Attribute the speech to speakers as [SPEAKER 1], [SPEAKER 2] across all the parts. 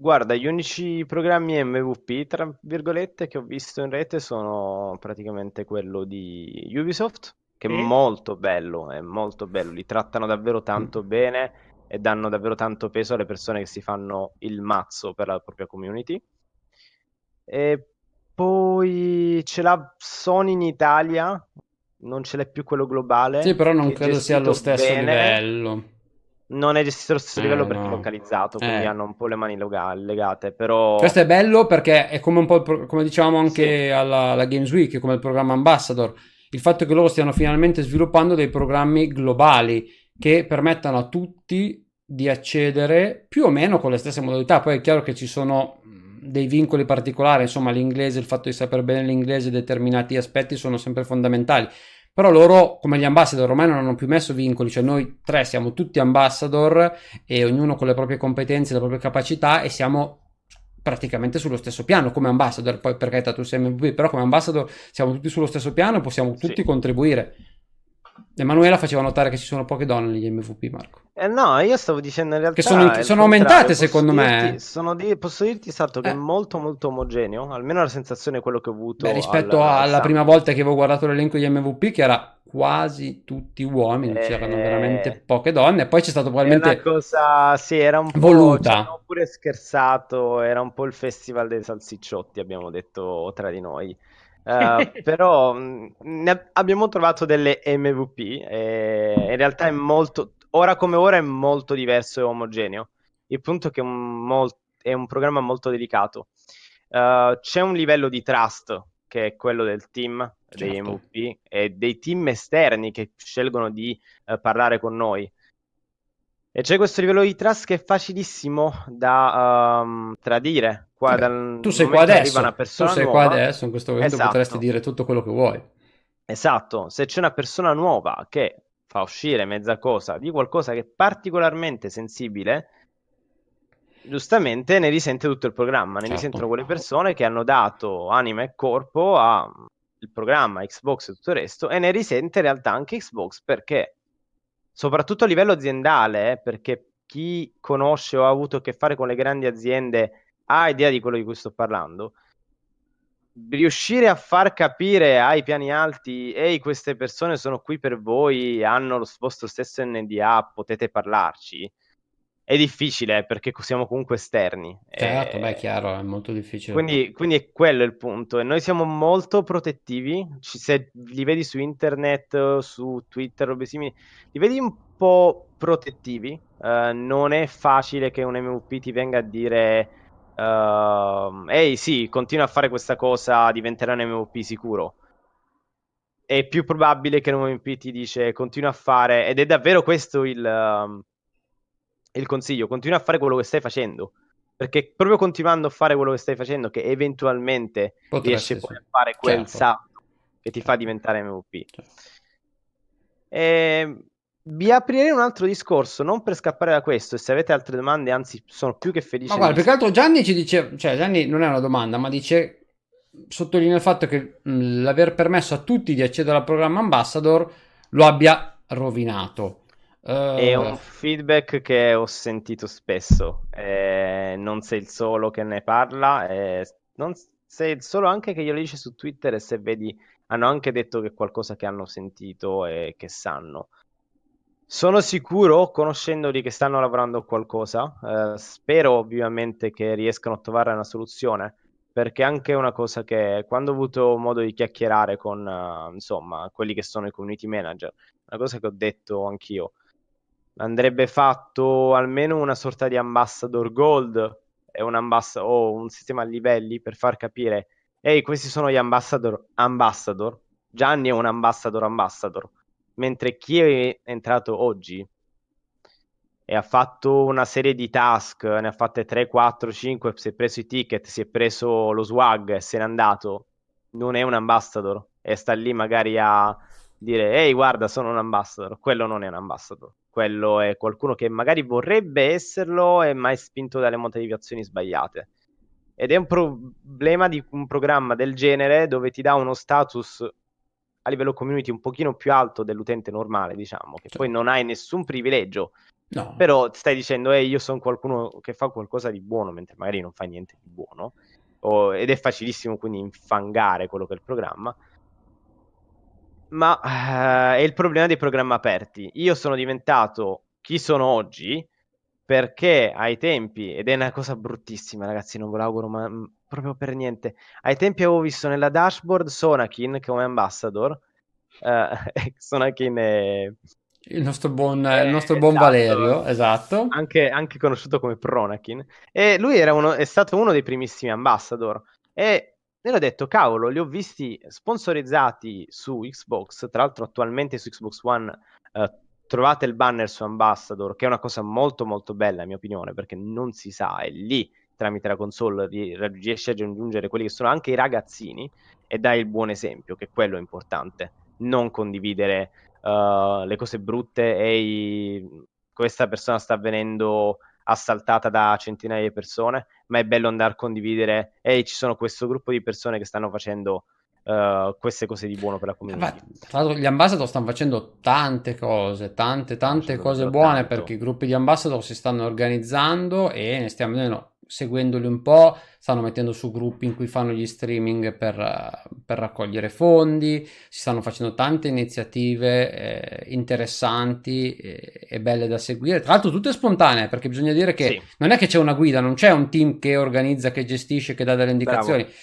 [SPEAKER 1] Guarda, gli unici programmi MVP, tra virgolette, che ho visto in rete sono praticamente quello di Ubisoft, che è molto bello, è molto bello, li trattano davvero tanto
[SPEAKER 2] Mm.
[SPEAKER 1] bene e danno davvero tanto peso alle persone che si fanno il mazzo per la propria community. E poi ce l'ha Sony in Italia, non ce l'è più quello globale,
[SPEAKER 2] Sì, però non credo sia allo stesso
[SPEAKER 1] bene.
[SPEAKER 2] livello.
[SPEAKER 1] Non è gestito allo stesso
[SPEAKER 2] Eh,
[SPEAKER 1] livello perché è
[SPEAKER 2] no.
[SPEAKER 1] localizzato, quindi
[SPEAKER 2] Eh.
[SPEAKER 1] hanno un po' le mani loga- legate, però...
[SPEAKER 2] Questo è bello perché è come un po' pro- come dicevamo anche
[SPEAKER 1] Sì.
[SPEAKER 2] alla, alla Games Week, come il programma Ambassador. Il fatto che loro stiano finalmente sviluppando dei programmi globali che permettano a tutti di accedere più o meno con le stesse modalità. Poi è chiaro che ci sono mh, dei vincoli particolari, insomma, l'inglese, il fatto di sapere bene l'inglese, determinati aspetti sono sempre fondamentali. Però loro, come gli ambassador, ormai non hanno più messo vincoli, cioè noi tre siamo tutti ambassador e ognuno con le proprie competenze, le proprie capacità e siamo praticamente sullo stesso piano come ambassador. Poi per carità tu sei MVP, però come ambassador siamo tutti sullo stesso piano e possiamo tutti
[SPEAKER 1] Sì.
[SPEAKER 2] contribuire. Emanuela faceva notare che ci sono poche donne negli MVP, Marco.
[SPEAKER 1] Eh no, io stavo dicendo in realtà
[SPEAKER 2] Che sono- sono aumentate, secondo me.
[SPEAKER 1] dirti- sono di- posso dirti, Sato, che
[SPEAKER 2] Eh.
[SPEAKER 1] è molto molto omogeneo, almeno la sensazione è quello che ho avuto
[SPEAKER 2] Beh, rispetto
[SPEAKER 1] al- al
[SPEAKER 2] alla
[SPEAKER 1] Summit.
[SPEAKER 2] prima volta che avevo guardato l'elenco degli MVP, che era quasi tutti uomini,
[SPEAKER 1] Eh.
[SPEAKER 2] c'erano veramente poche donne. E poi c'è stato
[SPEAKER 1] È una
[SPEAKER 2] probabilmente
[SPEAKER 1] cosa, sì, era un po',
[SPEAKER 2] voluta.
[SPEAKER 1] ci hanno pure scherzato, era un po' il festival dei salsicciotti, abbiamo detto tra di noi. Eh, però mh, ab- abbiamo trovato delle MVP e in realtà è molto, ora come ora è molto diverso e omogeneo. Il punto è che è un, mol- è un programma molto delicato. Eh, c'è un livello di trust che è quello del team, dei
[SPEAKER 2] Certo.
[SPEAKER 1] MVP e dei team esterni che scelgono di eh, parlare con noi. E c'è questo livello di trust che è facilissimo da ehm, tradire. Qua, dal
[SPEAKER 2] tu sei qua adesso,
[SPEAKER 1] arriva una
[SPEAKER 2] tu sei
[SPEAKER 1] nuova,
[SPEAKER 2] qua adesso, in questo momento
[SPEAKER 1] Esatto.
[SPEAKER 2] potresti dire tutto quello che vuoi.
[SPEAKER 1] Esatto, se c'è una persona nuova che fa uscire mezza cosa di qualcosa che è particolarmente sensibile, giustamente ne risente tutto il programma, ne
[SPEAKER 2] Certo.
[SPEAKER 1] risentono quelle persone che hanno dato anima e corpo al programma Xbox e tutto il resto e ne risente in realtà anche Xbox perché soprattutto a livello aziendale, eh, perché chi conosce o ha avuto a che fare con le grandi aziende ha idea di quello di cui sto parlando. Riuscire a far capire ai piani alti, ehi, queste persone sono qui per voi, hanno lo vostro stesso NDA, potete parlarci. È difficile perché siamo comunque esterni.
[SPEAKER 2] Certo,
[SPEAKER 1] Eh,
[SPEAKER 2] beh, è chiaro, è molto difficile.
[SPEAKER 1] quindi, quindi è quello il punto. E noi siamo molto protettivi. Ci- se li vedi su internet, su Twitter, robe simili, li vedi un po' protettivi. Eh, non è facile che un MVP ti venga a dire: ehm, Ehi, sì, continua a fare questa cosa, diventerà un MVP sicuro. È più probabile che un MVP ti dice continua a fare, ed è davvero questo il, ehm, il consiglio: continua a fare quello che stai facendo. Perché proprio continuando a fare quello che stai facendo, che eventualmente
[SPEAKER 2] Potresti,
[SPEAKER 1] riesci
[SPEAKER 2] sì.
[SPEAKER 1] poi a fare quel
[SPEAKER 2] Certo.
[SPEAKER 1] salto che ti fa diventare MVP.
[SPEAKER 2] Certo.
[SPEAKER 1] E vi aprirei un altro discorso, non per scappare da questo, e se avete altre domande, anzi, sono più che felice
[SPEAKER 2] Ma guarda, che altro Gianni ci dice, cioè Gianni non è una domanda, ma dice, sottolinea il fatto che mh, l'aver permesso a tutti di accedere al programma Ambassador lo abbia rovinato. Eh,
[SPEAKER 1] È un feedback che ho sentito spesso. eh, non sei il solo che ne parla, eh, non sei il solo anche che glielo dice su Twitter. E se vedi, hanno anche detto che è qualcosa che hanno sentito e che sanno. Sono sicuro, conoscendoli, che stanno lavorando a qualcosa. eh, spero ovviamente che riescano a trovare una soluzione. Perché anche una cosa che quando ho avuto modo di chiacchierare con eh, insomma quelli che sono i community manager, una cosa che ho detto anch'io andrebbe fatto almeno una sorta di ambassador gold un ambass- o un sistema a livelli per far capire ehi questi sono gli ambassador ambassador Gianni è un ambassador ambassador. Mentre chi è entrato oggi e ha fatto una serie di task ne ha fatte 3, 4, 5 si è preso i ticket si è preso lo swag e se n'è andato non è un ambassador e sta lì magari a dire ehi guarda sono un ambassador. Quello non è un ambassador quello è qualcuno che magari vorrebbe esserlo e ma è spinto dalle motivazioni sbagliate ed è un problema di un programma del genere dove ti dà uno status a livello community un pochino più alto dell'utente normale diciamo che
[SPEAKER 2] Certo.
[SPEAKER 1] poi non hai nessun privilegio No. Però stai dicendo, eh, io sono qualcuno che fa qualcosa di buono, mentre magari non fa niente di buono. O, ed è facilissimo quindi infangare quello che è il programma. Ma uh, è il problema dei programmi aperti. Io sono diventato chi sono oggi perché ai tempi, ed è una cosa bruttissima ragazzi, non ve l'auguro ma mm, proprio per niente, ai tempi avevo visto nella dashboard Sonakin come ambassador, uh, Sonakin è...
[SPEAKER 2] Il nostro buon, eh, il nostro buon esatto, Valerio, esatto.
[SPEAKER 1] Anche, anche, conosciuto come Pronakin. E lui uno, è stato uno dei primissimi ambassador. E ne ho detto, cavolo, li ho visti sponsorizzati su Xbox, tra l'altro attualmente su Xbox One eh, trovate il banner su Ambassador, che è una cosa molto molto bella, in mia opinione, perché non si sa, è lì tramite la console riesci a raggiungere quelli che sono anche i ragazzini e dai il buon esempio, che quello è importante, non condividere uh, le cose brutte e questa persona sta avvenendo assaltata da centinaia di persone, ma è bello andare a condividere, ehi ci sono questo gruppo di persone che stanno facendo uh, queste cose di buono per la comunità.
[SPEAKER 2] tra l'altro gli ambassador stanno facendo tante cose, tante tante cose buone tanto. perché i gruppi di ambassador si stanno organizzando e ne stiamo vedendo seguendoli un po', stanno mettendo su gruppi in cui fanno gli streaming per, per raccogliere fondi, si stanno facendo tante iniziative eh, interessanti e, e, belle da seguire, tra l'altro tutte spontanee, perché bisogna dire che sì. non è che c'è una guida, non c'è un team che organizza, che gestisce, che dà delle indicazioni. Bravo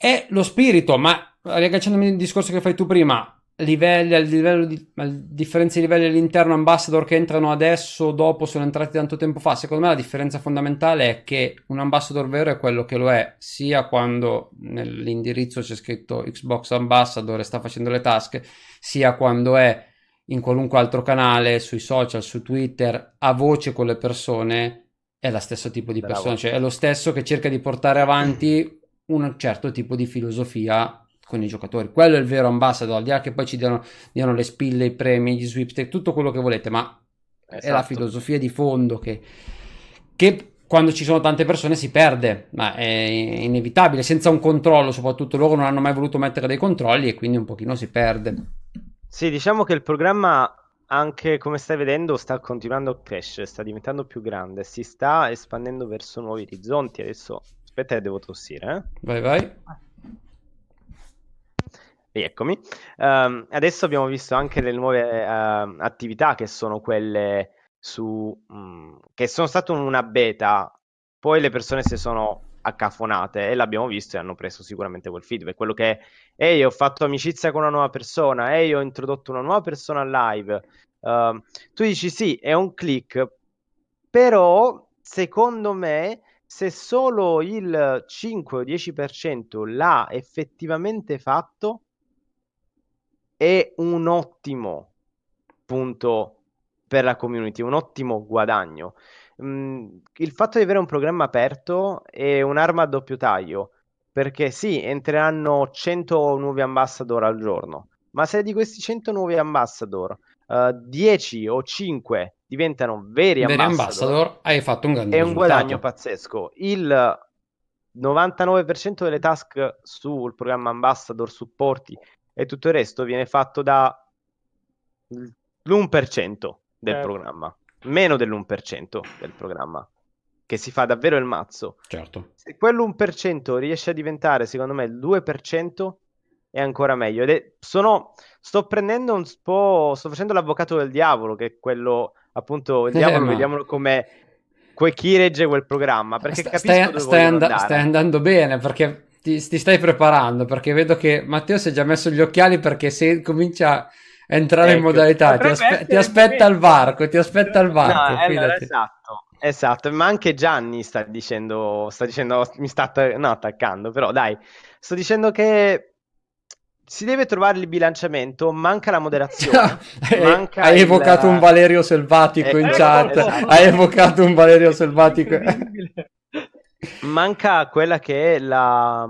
[SPEAKER 2] è lo spirito, ma riagganciandomi al discorso che fai tu prima, livelli, al livello di, a differenza di livelli all'interno ambassador che entrano adesso, dopo sono entrati tanto tempo fa, secondo me la differenza fondamentale è che un ambassador vero è quello che lo è sia quando nell'indirizzo c'è scritto Xbox Ambassador e sta facendo le task, sia quando è in qualunque altro canale, sui social, su Twitter, a voce con le persone, è lo stesso tipo di persona, cioè è lo stesso che cerca di portare avanti un certo tipo di filosofia con i giocatori. Quello è il vero ambassador, al di là che poi ci diano, diano le spille, i premi, gli sweepstake, tutto quello che volete, ma esatto. è la esatto. filosofia di fondo che, che quando ci sono tante persone si perde, ma è inevitabile, senza un controllo, soprattutto loro non hanno mai voluto mettere dei controlli e quindi un pochino si perde.
[SPEAKER 1] Sì, diciamo che il programma anche come stai vedendo sta continuando a crescere, sta diventando più grande, si sta espandendo verso nuovi orizzonti. Adesso Aspetta che devo tossire, eh?
[SPEAKER 2] Vai, vai.
[SPEAKER 1] Rieccomi. Um, adesso abbiamo visto anche le nuove uh, attività che sono quelle su... Um, che sono state una beta, poi le persone si sono accafonate e l'abbiamo visto e hanno preso sicuramente quel feedback. Quello che è, ehi, ho fatto amicizia con una nuova persona, ehi, ho introdotto una nuova persona live. Uh, tu dici sì, è un click, però secondo me se solo il 5 o 10% l'ha effettivamente fatto, è un ottimo punto per la community, un ottimo guadagno. Mm, il fatto di avere un programma aperto è un'arma a doppio taglio, perché sì, entreranno 100 nuovi ambassador al giorno, ma se di questi 100 nuovi ambassador uh, eh, 10 o 5 diventano veri, veri ambassador, ambassador,
[SPEAKER 2] hai fatto un grande
[SPEAKER 1] È un guadagno pazzesco. Il 99% delle task sul programma ambassador, supporti e tutto il resto viene fatto da l'1% del eh. programma, meno dell'1% del programma che si fa davvero il mazzo.
[SPEAKER 2] Certo.
[SPEAKER 1] Se quell'1% riesce a diventare, secondo me, il 2%, è ancora meglio. Ed è, sono, sto prendendo un po', sto facendo l'avvocato del diavolo, che è quello, appunto, il diavolo, eh, ma... vediamolo come que- chi regge quel programma, perché Sta, capisco
[SPEAKER 2] stai, stai, and- stai andando bene, perché ti, ti, stai preparando, perché vedo che Matteo si è già messo gli occhiali, perché se comincia a entrare ecco, in modalità, ti, aspe- ti, aspetta al varco, ti aspetta al varco. No, allora,
[SPEAKER 1] esatto. Esatto, ma anche Gianni sta dicendo, sta dicendo, mi sta att- no, attaccando, però dai, sto dicendo che si deve trovare il bilanciamento, manca la moderazione. manca
[SPEAKER 2] hai il... evocato un Valerio Selvatico eh, in chat. Esatto. Hai evocato un Valerio Selvatico.
[SPEAKER 1] Manca quella che è la.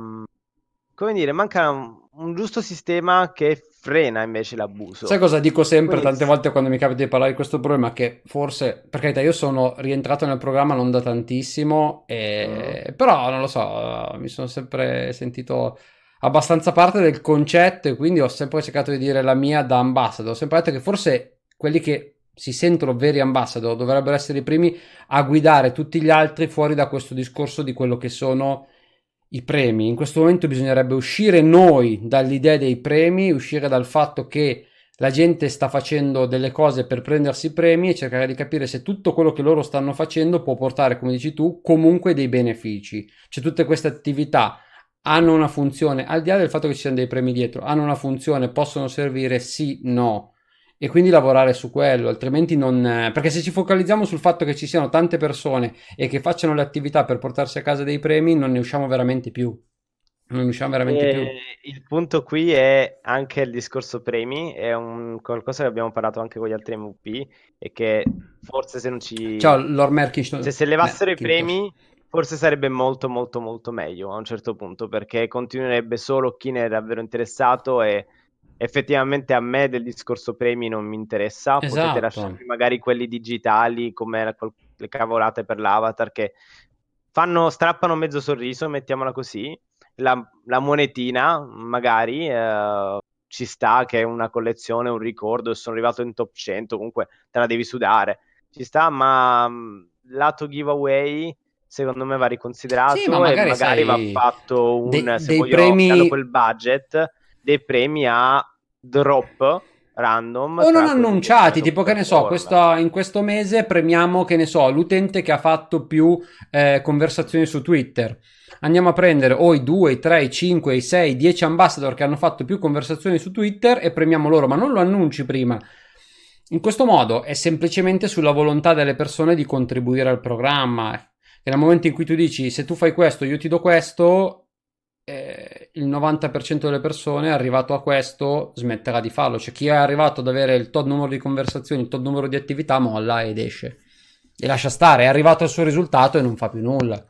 [SPEAKER 1] Come dire, manca un, un, giusto sistema che frena invece l'abuso.
[SPEAKER 2] Sai cosa dico sempre Quindi... tante volte quando mi capita di parlare di questo problema? Che forse, per carità, io sono rientrato nel programma non da tantissimo, e... mm. però non lo so, mi sono sempre sentito abbastanza parte del concetto e quindi ho sempre cercato di dire la mia da ambassador. Ho sempre detto che forse quelli che si sentono veri ambassador, dovrebbero essere i primi a guidare tutti gli altri fuori da questo discorso di quello che sono i premi. In questo momento bisognerebbe uscire noi dall'idea dei premi, uscire dal fatto che la gente sta facendo delle cose per prendersi i premi e cercare di capire se tutto quello che loro stanno facendo può portare, come dici tu, comunque dei benefici. Cioè tutte queste attività hanno una funzione, al di là del fatto che ci siano dei premi dietro, hanno una funzione, possono servire sì, no. E quindi lavorare su quello, altrimenti non... Perché se ci focalizziamo sul fatto che ci siano tante persone e che facciano le attività per portarsi a casa dei premi, non ne usciamo veramente più non riusciamo veramente
[SPEAKER 1] E
[SPEAKER 2] più.
[SPEAKER 1] il punto qui è anche il discorso premi, è un qualcosa che abbiamo parlato anche con gli altri MVP, e che forse se non
[SPEAKER 2] Ciao,
[SPEAKER 1] ci...
[SPEAKER 2] Lord Merkinson.
[SPEAKER 1] se, se levassero i
[SPEAKER 2] Merkintosh.
[SPEAKER 1] premi, forse sarebbe molto molto molto meglio a un certo punto, perché continuerebbe solo chi ne è davvero interessato e effettivamente a me del discorso premi non mi interessa, potete
[SPEAKER 2] Esatto.
[SPEAKER 1] lasciarmi magari quelli digitali come le cavolate per l'avatar che fanno, strappano mezzo sorriso, mettiamola così la, la monetina, magari eh, ci sta che è una collezione, un ricordo, sono arrivato in top 100, comunque te la devi sudare, ci sta, ma mh, lato giveaway secondo me va
[SPEAKER 2] Sì, ma
[SPEAKER 1] riconsiderato e
[SPEAKER 2] magari
[SPEAKER 1] magari va
[SPEAKER 2] sai,
[SPEAKER 1] fatto un, vogliono, se hanno
[SPEAKER 2] premi
[SPEAKER 1] quel budget, dei premi a drop random
[SPEAKER 2] o non annunciati, tipo che ne so, questa- in questo mese premiamo, che ne so, l'utente che ha fatto più eh, conversazioni su Twitter. Andiamo a prendere o i 2, i 3, i 5, i 6, 10 ambassador che hanno fatto più conversazioni su Twitter e premiamo loro, ma non lo annunci prima. In questo modo è semplicemente sulla volontà delle persone di contribuire al programma. E nel momento in cui tu dici se tu fai questo, io ti do questo, eh, il 90% delle persone arrivato a questo smetterà di farlo. Cioè chi è arrivato ad avere il tot numero di conversazioni, il tot numero di attività, molla ed esce. E lascia stare, è arrivato al suo risultato e non fa più nulla.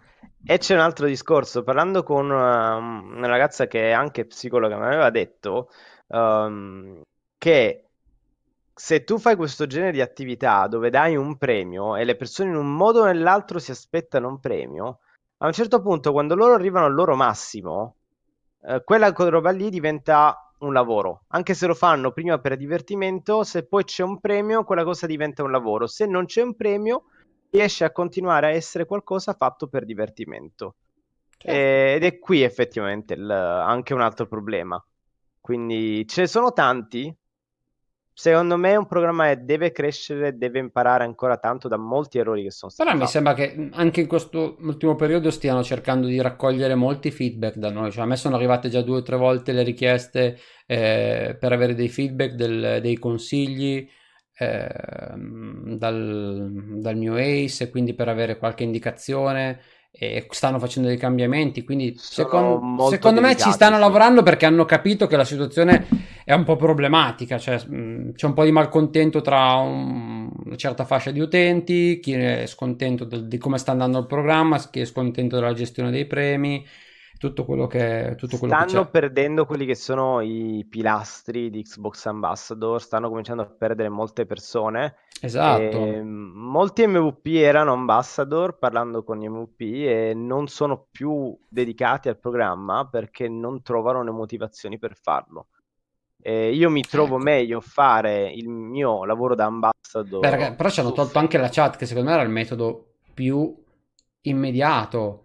[SPEAKER 1] E c'è un altro discorso, parlando con una, una ragazza che è anche psicologa, mi aveva detto ehm, che se tu fai questo genere di attività dove dai un premio e le persone in un modo o nell'altro si aspettano un premio, a un certo punto, quando loro arrivano al loro massimo, eh, quella roba lì diventa un lavoro. Anche se lo fanno prima per divertimento, se poi c'è un premio, quella cosa diventa un lavoro. Se non c'è un premio, riesce a continuare a essere qualcosa fatto per divertimento.
[SPEAKER 2] Certo.
[SPEAKER 1] E- ed è qui effettivamente il- anche un altro problema. Quindi ce ne sono tanti. Secondo me un programma è- deve crescere, deve imparare ancora tanto da molti errori che sono
[SPEAKER 2] Però
[SPEAKER 1] stati
[SPEAKER 2] mi
[SPEAKER 1] fatti.
[SPEAKER 2] sembra che anche in questo ultimo periodo stiano cercando di raccogliere molti feedback da noi. Cioè, a me sono arrivate già due o tre volte le richieste eh, per avere dei feedback, del- dei consigli ehm, dal, dal mio Ace, e quindi per avere qualche indicazione. E stanno facendo dei cambiamenti, quindi
[SPEAKER 1] Sono
[SPEAKER 2] secon-
[SPEAKER 1] molto
[SPEAKER 2] secondo me ci stanno
[SPEAKER 1] sì.
[SPEAKER 2] lavorando perché hanno capito che la situazione è un po' problematica, cioè mh, c'è un po' di malcontento tra un- una certa fascia di utenti, chi è scontento del- di come sta andando il programma, chi è scontento della gestione dei premi, tutto quello che, tutto quello che
[SPEAKER 1] Stanno
[SPEAKER 2] c'è.
[SPEAKER 1] perdendo quelli che sono i pilastri di Xbox Ambassador, stanno cominciando a perdere molte persone.
[SPEAKER 2] Esatto.
[SPEAKER 1] E, mm, molti MVP erano ambassador parlando con gli MVP e non sono più dedicati al programma perché non trovano le motivazioni per farlo. E io mi trovo
[SPEAKER 2] Ecco.
[SPEAKER 1] meglio fare il mio lavoro da
[SPEAKER 2] Beh, raga,
[SPEAKER 1] ambassador
[SPEAKER 2] però ci hanno tolto anche la chat, che secondo me era il metodo più immediato.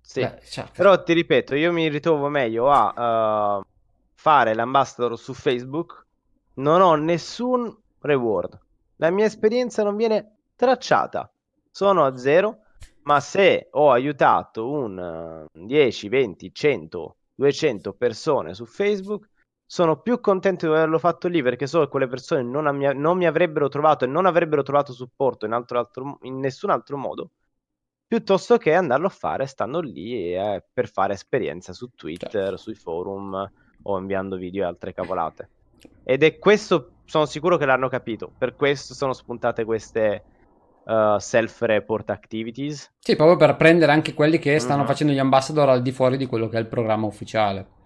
[SPEAKER 1] Sì,
[SPEAKER 2] Beh, cioè,
[SPEAKER 1] però ti ripeto, io mi ritrovo meglio a eh, fare l'ambassador su Facebook, non ho nessun reward. La mia esperienza non viene tracciata, sono a zero, ma se ho aiutato un eh, 10, 20, 100, 200 persone su Facebook, sono più contento di averlo fatto lì perché so che quelle persone non, am- non mi avrebbero trovato e non avrebbero trovato supporto in, altro- altro- in nessun altro modo piuttosto che andarlo a fare stando lì eh, per fare esperienza su Twitter,
[SPEAKER 2] certo.
[SPEAKER 1] sui forum o inviando video e altre cavolate. Ed è questo, sono sicuro che l'hanno capito, per questo sono spuntate queste uh, self-report activities.
[SPEAKER 2] Sì, proprio per prendere anche quelli che stanno
[SPEAKER 1] Mhm.
[SPEAKER 2] facendo gli ambassador al di fuori di quello che è il programma ufficiale.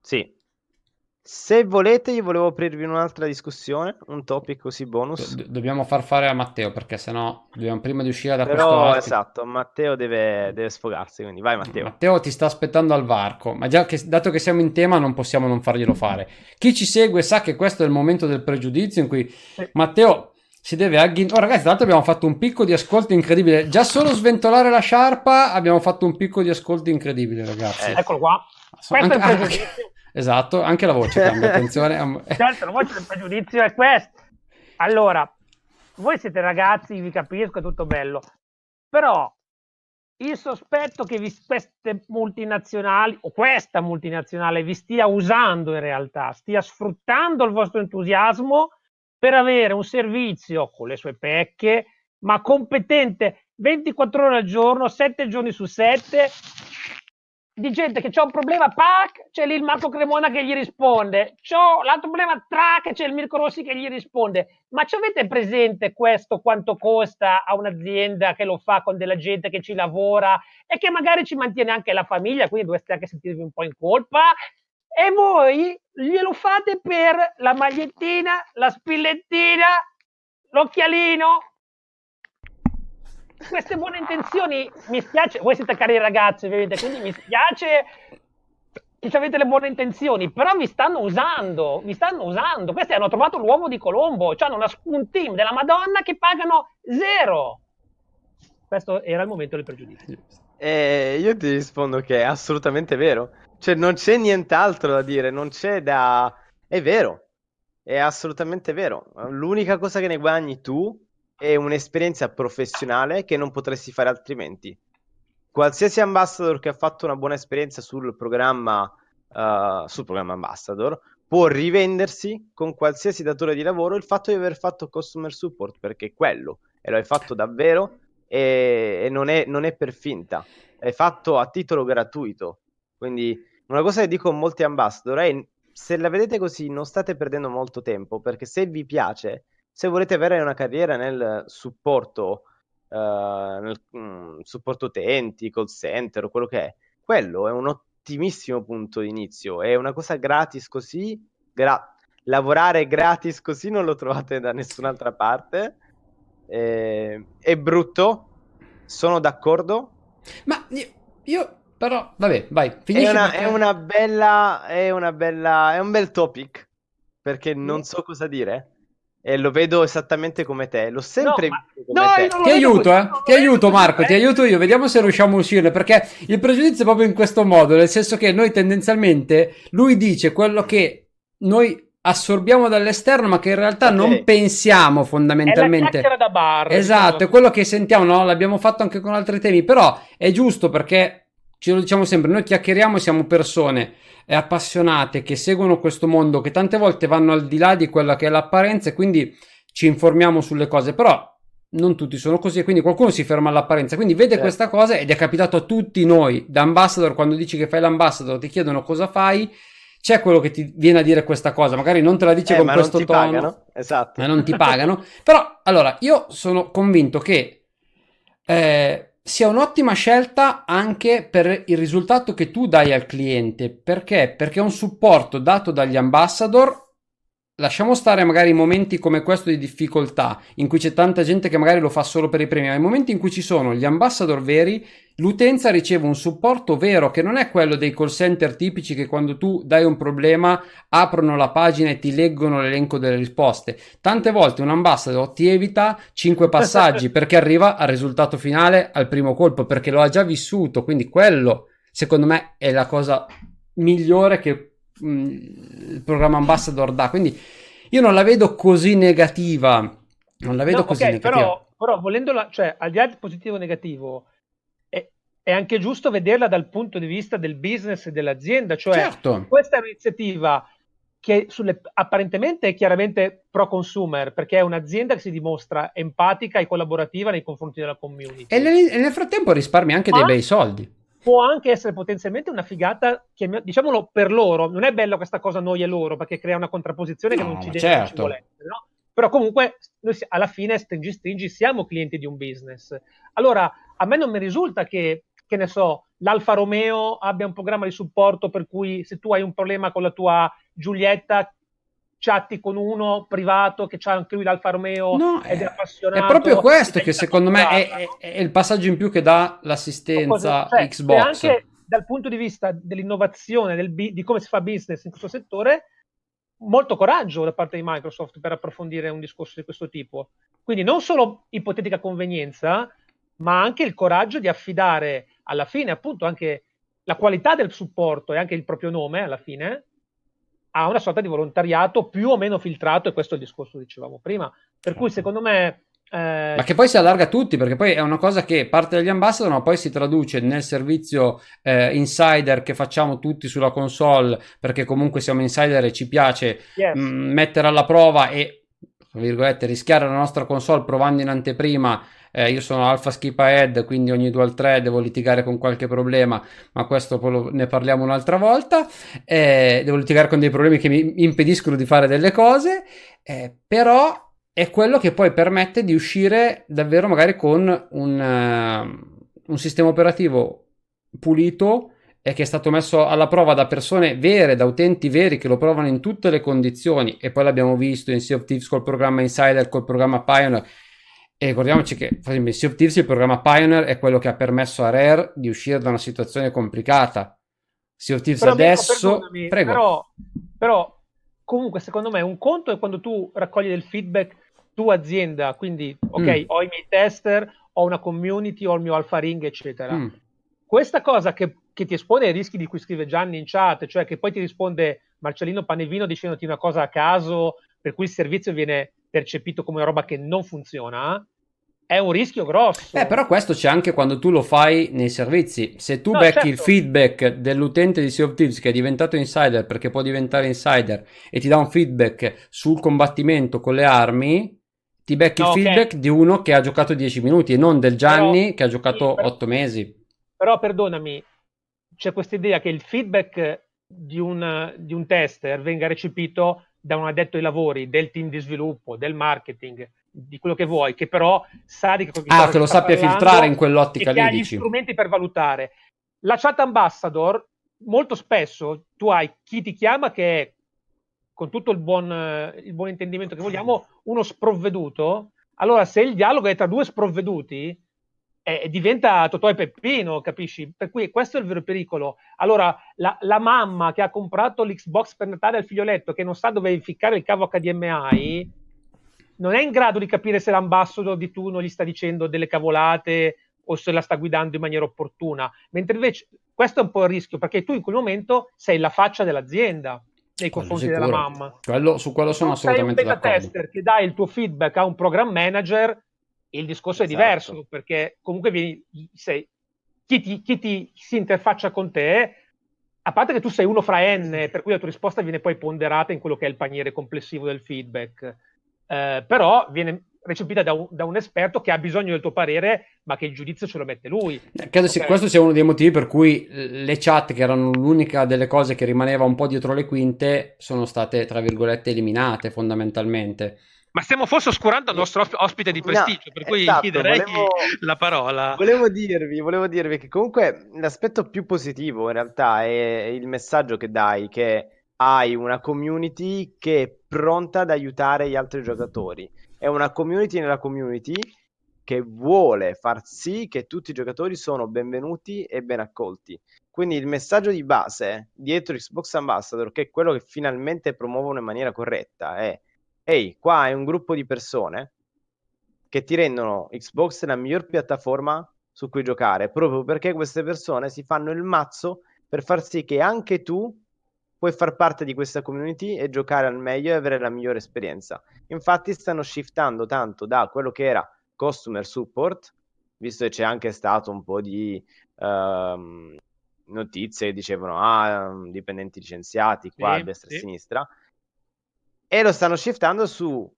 [SPEAKER 1] Sì, Se volete, io volevo aprirvi un'altra discussione, un topic così bonus.
[SPEAKER 2] Do- dobbiamo far fare a Matteo perché sennò dobbiamo prima di uscire da
[SPEAKER 1] Però,
[SPEAKER 2] questo
[SPEAKER 1] esatto, Matteo deve, deve, sfogarsi, quindi vai Matteo.
[SPEAKER 2] Matteo ti sta aspettando al varco, ma già che, dato che siamo in tema non possiamo non farglielo fare. Chi ci segue sa che questo è il momento del pregiudizio in cui Matteo si deve agghin... Oh ragazzi, tra l'altro abbiamo fatto un picco di ascolti incredibile. Già solo sventolare la sciarpa abbiamo fatto un picco di ascolti incredibile, ragazzi.
[SPEAKER 3] Eh, eccolo qua.
[SPEAKER 2] Questo anche, è il pregiudizio. Esatto, anche la voce cambia, attenzione.
[SPEAKER 3] certo, la voce del pregiudizio è questa. Allora, voi siete ragazzi, vi capisco, è tutto bello, però il sospetto che vi, queste multinazionali o questa multinazionale vi stia usando in realtà, stia sfruttando il vostro entusiasmo per avere un servizio con le sue pecche, ma competente 24 ore al giorno, 7 giorni su 7, di gente che c'ha un problema, pac, c'è lì il Marco Cremona che gli risponde, c'ho l'altro problema, trac, c'è il Mirko Rossi che gli risponde. Ma ci avete presente questo quanto costa a un'azienda che lo fa con della gente che ci lavora e che magari ci mantiene anche la famiglia, quindi dovreste anche sentirvi un po' in colpa? E voi glielo fate per la magliettina, la spillettina, l'occhialino, queste buone intenzioni mi spiace, voi siete cari ragazzi ovviamente, quindi mi spiace che avete le buone intenzioni, però vi stanno usando, vi stanno usando, questi hanno trovato l'uomo di Colombo, cioè hanno un team della Madonna che pagano zero. Questo era il momento del pregiudizio.
[SPEAKER 1] Eh, io ti rispondo che è assolutamente vero, cioè non c'è nient'altro da dire, non c'è da... è vero, è assolutamente vero, l'unica cosa che ne guadagni tu è un'esperienza professionale che non potresti fare altrimenti. Qualsiasi ambassador che ha fatto una buona esperienza sul programma, uh, sul programma ambassador può rivendersi con qualsiasi datore di lavoro il fatto di aver fatto customer support perché è quello e lo hai fatto davvero e, e non, è, non è per finta, è fatto a titolo gratuito. Quindi una cosa che dico a molti ambassador è se la vedete così non state perdendo molto tempo perché se vi piace se volete avere una carriera nel supporto, uh, nel mm, supporto utenti, call center o quello che è, quello è un ottimissimo punto di inizio. È una cosa gratis così, gra- lavorare gratis così non lo trovate da nessun'altra parte. Eh, è brutto, sono d'accordo.
[SPEAKER 2] Ma io, io però, vabbè, vai,
[SPEAKER 1] finisci. È una, perché... è una bella, è una bella, è un bel topic, perché non so cosa dire. E lo vedo esattamente come te, l'ho sempre no, visto come no, te.
[SPEAKER 2] Ti aiuto, eh? Ti aiuto Marco, ti aiuto io, vediamo se riusciamo a uscire, perché il pregiudizio è proprio in questo modo, nel senso che noi tendenzialmente, lui dice quello che noi assorbiamo dall'esterno, ma che in realtà okay. non pensiamo fondamentalmente.
[SPEAKER 3] È la da bar.
[SPEAKER 2] Esatto, diciamo. è quello che sentiamo, no? L'abbiamo fatto anche con altri temi, però è giusto perché ce lo diciamo sempre, noi chiacchieriamo, siamo persone appassionate che seguono questo mondo, che tante volte vanno al di là di quella che è l'apparenza e quindi ci informiamo sulle cose, però non tutti sono così e quindi qualcuno si ferma all'apparenza, quindi vede certo. questa cosa ed è capitato a tutti noi, da ambassador, quando dici che fai l'ambassador ti chiedono cosa fai, c'è quello che ti viene a dire questa cosa, magari non te la dice eh, con questo tono,
[SPEAKER 1] pagano. Esatto.
[SPEAKER 2] ma non ti pagano, però allora io sono convinto che eh, sia un'ottima scelta anche per il risultato che tu dai al cliente. Perché? Perché un supporto dato dagli ambassador lasciamo stare magari momenti come questo di difficoltà, in cui c'è tanta gente che magari lo fa solo per i premi, ma i momenti in cui ci sono gli ambassador veri, l'utenza riceve un supporto vero che non è quello dei call center tipici che quando tu dai un problema aprono la pagina e ti leggono l'elenco delle risposte. Tante volte un ambassador ti evita cinque passaggi perché arriva al risultato finale al primo colpo, perché lo ha già vissuto, quindi quello secondo me è la cosa migliore che il programma Ambassador dà. Quindi io non la vedo così negativa. Non la vedo no, così okay, negativa.
[SPEAKER 3] Però, però volendola, cioè, al di là del positivo o negativo, è, è, anche giusto vederla dal punto di vista del business e dell'azienda. Cioè,
[SPEAKER 2] certo.
[SPEAKER 3] questa è un'iniziativa che sulle, apparentemente è chiaramente pro consumer perché è un'azienda che si dimostra empatica e collaborativa nei confronti della community.
[SPEAKER 2] E nel, nel frattempo risparmia anche Ma, dei bei soldi
[SPEAKER 3] può anche essere potenzialmente una figata, diciamolo per loro, non è bella questa cosa noi e loro perché crea una contrapposizione no, che non ci, deve, certo. non ci vuole essere, no? Però comunque noi alla fine, stringi stringi, siamo clienti di un business. Allora, a me non mi risulta che, che ne so, l'Alfa Romeo abbia un programma di supporto per cui se tu hai un problema con la tua Giulietta chatti con uno privato che ha anche lui l'Alfa Romeo
[SPEAKER 2] No,
[SPEAKER 3] ed è,
[SPEAKER 2] è,
[SPEAKER 3] appassionato.
[SPEAKER 2] è proprio questo che secondo me è, è- è il passaggio in più che dà l'assistenza
[SPEAKER 3] cioè,
[SPEAKER 2] Xbox.
[SPEAKER 3] Anche dal punto di vista dell'innovazione, del di come si fa business in questo settore, molto coraggio da parte di Microsoft per approfondire un discorso di questo tipo. Quindi non solo ipotetica convenienza, ma anche il coraggio di affidare alla fine appunto anche la qualità del supporto e anche il proprio nome alla fine a una sorta di volontariato più o meno filtrato e questo è il discorso che dicevamo prima. Per cui secondo me... eh,
[SPEAKER 2] Ma che poi si allarga a tutti, perché poi è una cosa che parte dagli ambassador, ma poi si traduce nel servizio eh, insider che facciamo tutti sulla console, perché comunque siamo insider e ci piace
[SPEAKER 3] yes.
[SPEAKER 2] mh, mettere alla prova e, rischiare la nostra console provando in anteprima. Eh, io sono Alpha Skip Ahead, quindi ogni 2 al 3 devo litigare con qualche problema, ma questo lo- ne parliamo un'altra volta. Eh, devo litigare con dei problemi che mi impediscono di fare delle cose, eh, però è quello che poi permette di uscire davvero magari con un, eh, un sistema operativo pulito e che è stato messo alla prova da persone vere, da utenti veri che lo provano in tutte le condizioni e poi l'abbiamo visto in Sea of Thieves col programma Insider, col programma Pioneer e ricordiamoci che per Sea of Thieves il programma Pioneer è quello che ha permesso a Rare di uscire da una situazione complicata. Sea of Thieves
[SPEAKER 3] Però,
[SPEAKER 2] adesso...
[SPEAKER 3] perdonami,
[SPEAKER 2] Prego.
[SPEAKER 3] Però, però, comunque, secondo me, un conto è quando tu raccogli del feedback tu azienda, quindi, ok,
[SPEAKER 2] Mm.
[SPEAKER 3] ho i miei tester, ho una community, ho il mio alpha ring, eccetera.
[SPEAKER 2] Mm.
[SPEAKER 3] Questa cosa che, che ti espone ai rischi di cui scrive Gianni in chat, cioè che poi ti risponde Marcellino Panevino dicendoti una cosa a caso, per cui il servizio viene percepito come una roba che non funziona, è un rischio grosso.
[SPEAKER 2] Eh, però questo c'è anche quando tu lo fai nei servizi. Se tu
[SPEAKER 3] No,
[SPEAKER 2] becchi
[SPEAKER 3] certo.
[SPEAKER 2] il feedback dell'utente di Sea of Thieves che è diventato insider perché può diventare insider e ti dà un feedback sul combattimento con le armi, ti becchi
[SPEAKER 3] No,
[SPEAKER 2] il feedback di uno che ha giocato 10 minuti e non del Gianni
[SPEAKER 3] Però-
[SPEAKER 2] che ha giocato
[SPEAKER 3] sì, però-
[SPEAKER 2] 8 mesi.
[SPEAKER 3] Però perdonami, c'è questa idea che il feedback di un, di un tester venga recepito da un addetto ai lavori, del team di sviluppo, del marketing, di quello che vuoi, che però sa di che cosa
[SPEAKER 2] Ah, che lo sappia filtrare in
[SPEAKER 3] e
[SPEAKER 2] quell'ottica
[SPEAKER 3] che ha
[SPEAKER 2] lì,
[SPEAKER 3] gli
[SPEAKER 2] dici.
[SPEAKER 3] strumenti per valutare. La chat ambassador, molto spesso tu hai chi ti chiama che è, con tutto il buon, il buon intendimento che vogliamo, uno sprovveduto. Allora, se il dialogo è tra due sprovveduti, eh, diventa Totò e Peppino, capisci? Per cui questo è il vero pericolo. Allora, la, la mamma che ha comprato l'Xbox per Natale al figlioletto, che non sa dove inficcare il cavo HDMI, non è in grado di capire se l'ambassador di turno gli sta dicendo delle cavolate o se la sta guidando in maniera opportuna. Mentre invece questo è un po' il rischio, perché tu in quel momento sei la faccia dell'azienda nei confronti della mamma.
[SPEAKER 2] Quello- su quello sono
[SPEAKER 3] Tu sei un
[SPEAKER 2] assolutamente
[SPEAKER 3] beta
[SPEAKER 2] d'accordo.
[SPEAKER 3] tester che dai il tuo feedback a un program manager, il discorso è
[SPEAKER 1] Esatto.
[SPEAKER 3] diverso perché comunque vieni, sei, chi, ti, chi ti si interfaccia con te, a parte che tu sei uno fra n, per cui la tua risposta viene poi ponderata in quello che è il paniere complessivo del feedback, eh, però viene recepita da un, da un esperto che ha bisogno del tuo parere, ma che il giudizio ce lo mette lui.
[SPEAKER 2] Eh, Credo sia-
[SPEAKER 3] Ok.
[SPEAKER 2] questo sia uno dei motivi per cui le chat, che erano l'unica delle cose che rimaneva un po' dietro le quinte, sono state, tra virgolette, eliminate fondamentalmente.
[SPEAKER 3] Ma stiamo forse oscurando il nostro ospite di
[SPEAKER 1] No,
[SPEAKER 3] prestigio, per cui
[SPEAKER 1] esatto,
[SPEAKER 3] chiederei
[SPEAKER 1] volevo-
[SPEAKER 3] la parola.
[SPEAKER 1] Volevo dirvi, volevo dirvi che comunque l'aspetto più positivo in realtà è il messaggio che dai, che hai una community che è pronta ad aiutare gli altri giocatori. È una community nella community che vuole far sì che tutti i giocatori sono benvenuti e ben accolti. Quindi il messaggio di base dietro Xbox Ambassador, che è quello che finalmente promuovono in maniera corretta, è ehi, qua è un gruppo di persone che ti rendono Xbox la miglior piattaforma su cui giocare, proprio perché queste persone si fanno il mazzo per far sì che anche tu puoi far parte di questa community e giocare al meglio e avere la migliore esperienza. Infatti stanno shiftando tanto da quello che era customer support, visto che c'è anche stato un po' di ehm, notizie che dicevano ah, dipendenti licenziati qua
[SPEAKER 3] Sì,
[SPEAKER 1] a destra e
[SPEAKER 3] sì.
[SPEAKER 1] a sinistra, e lo stanno shiftando su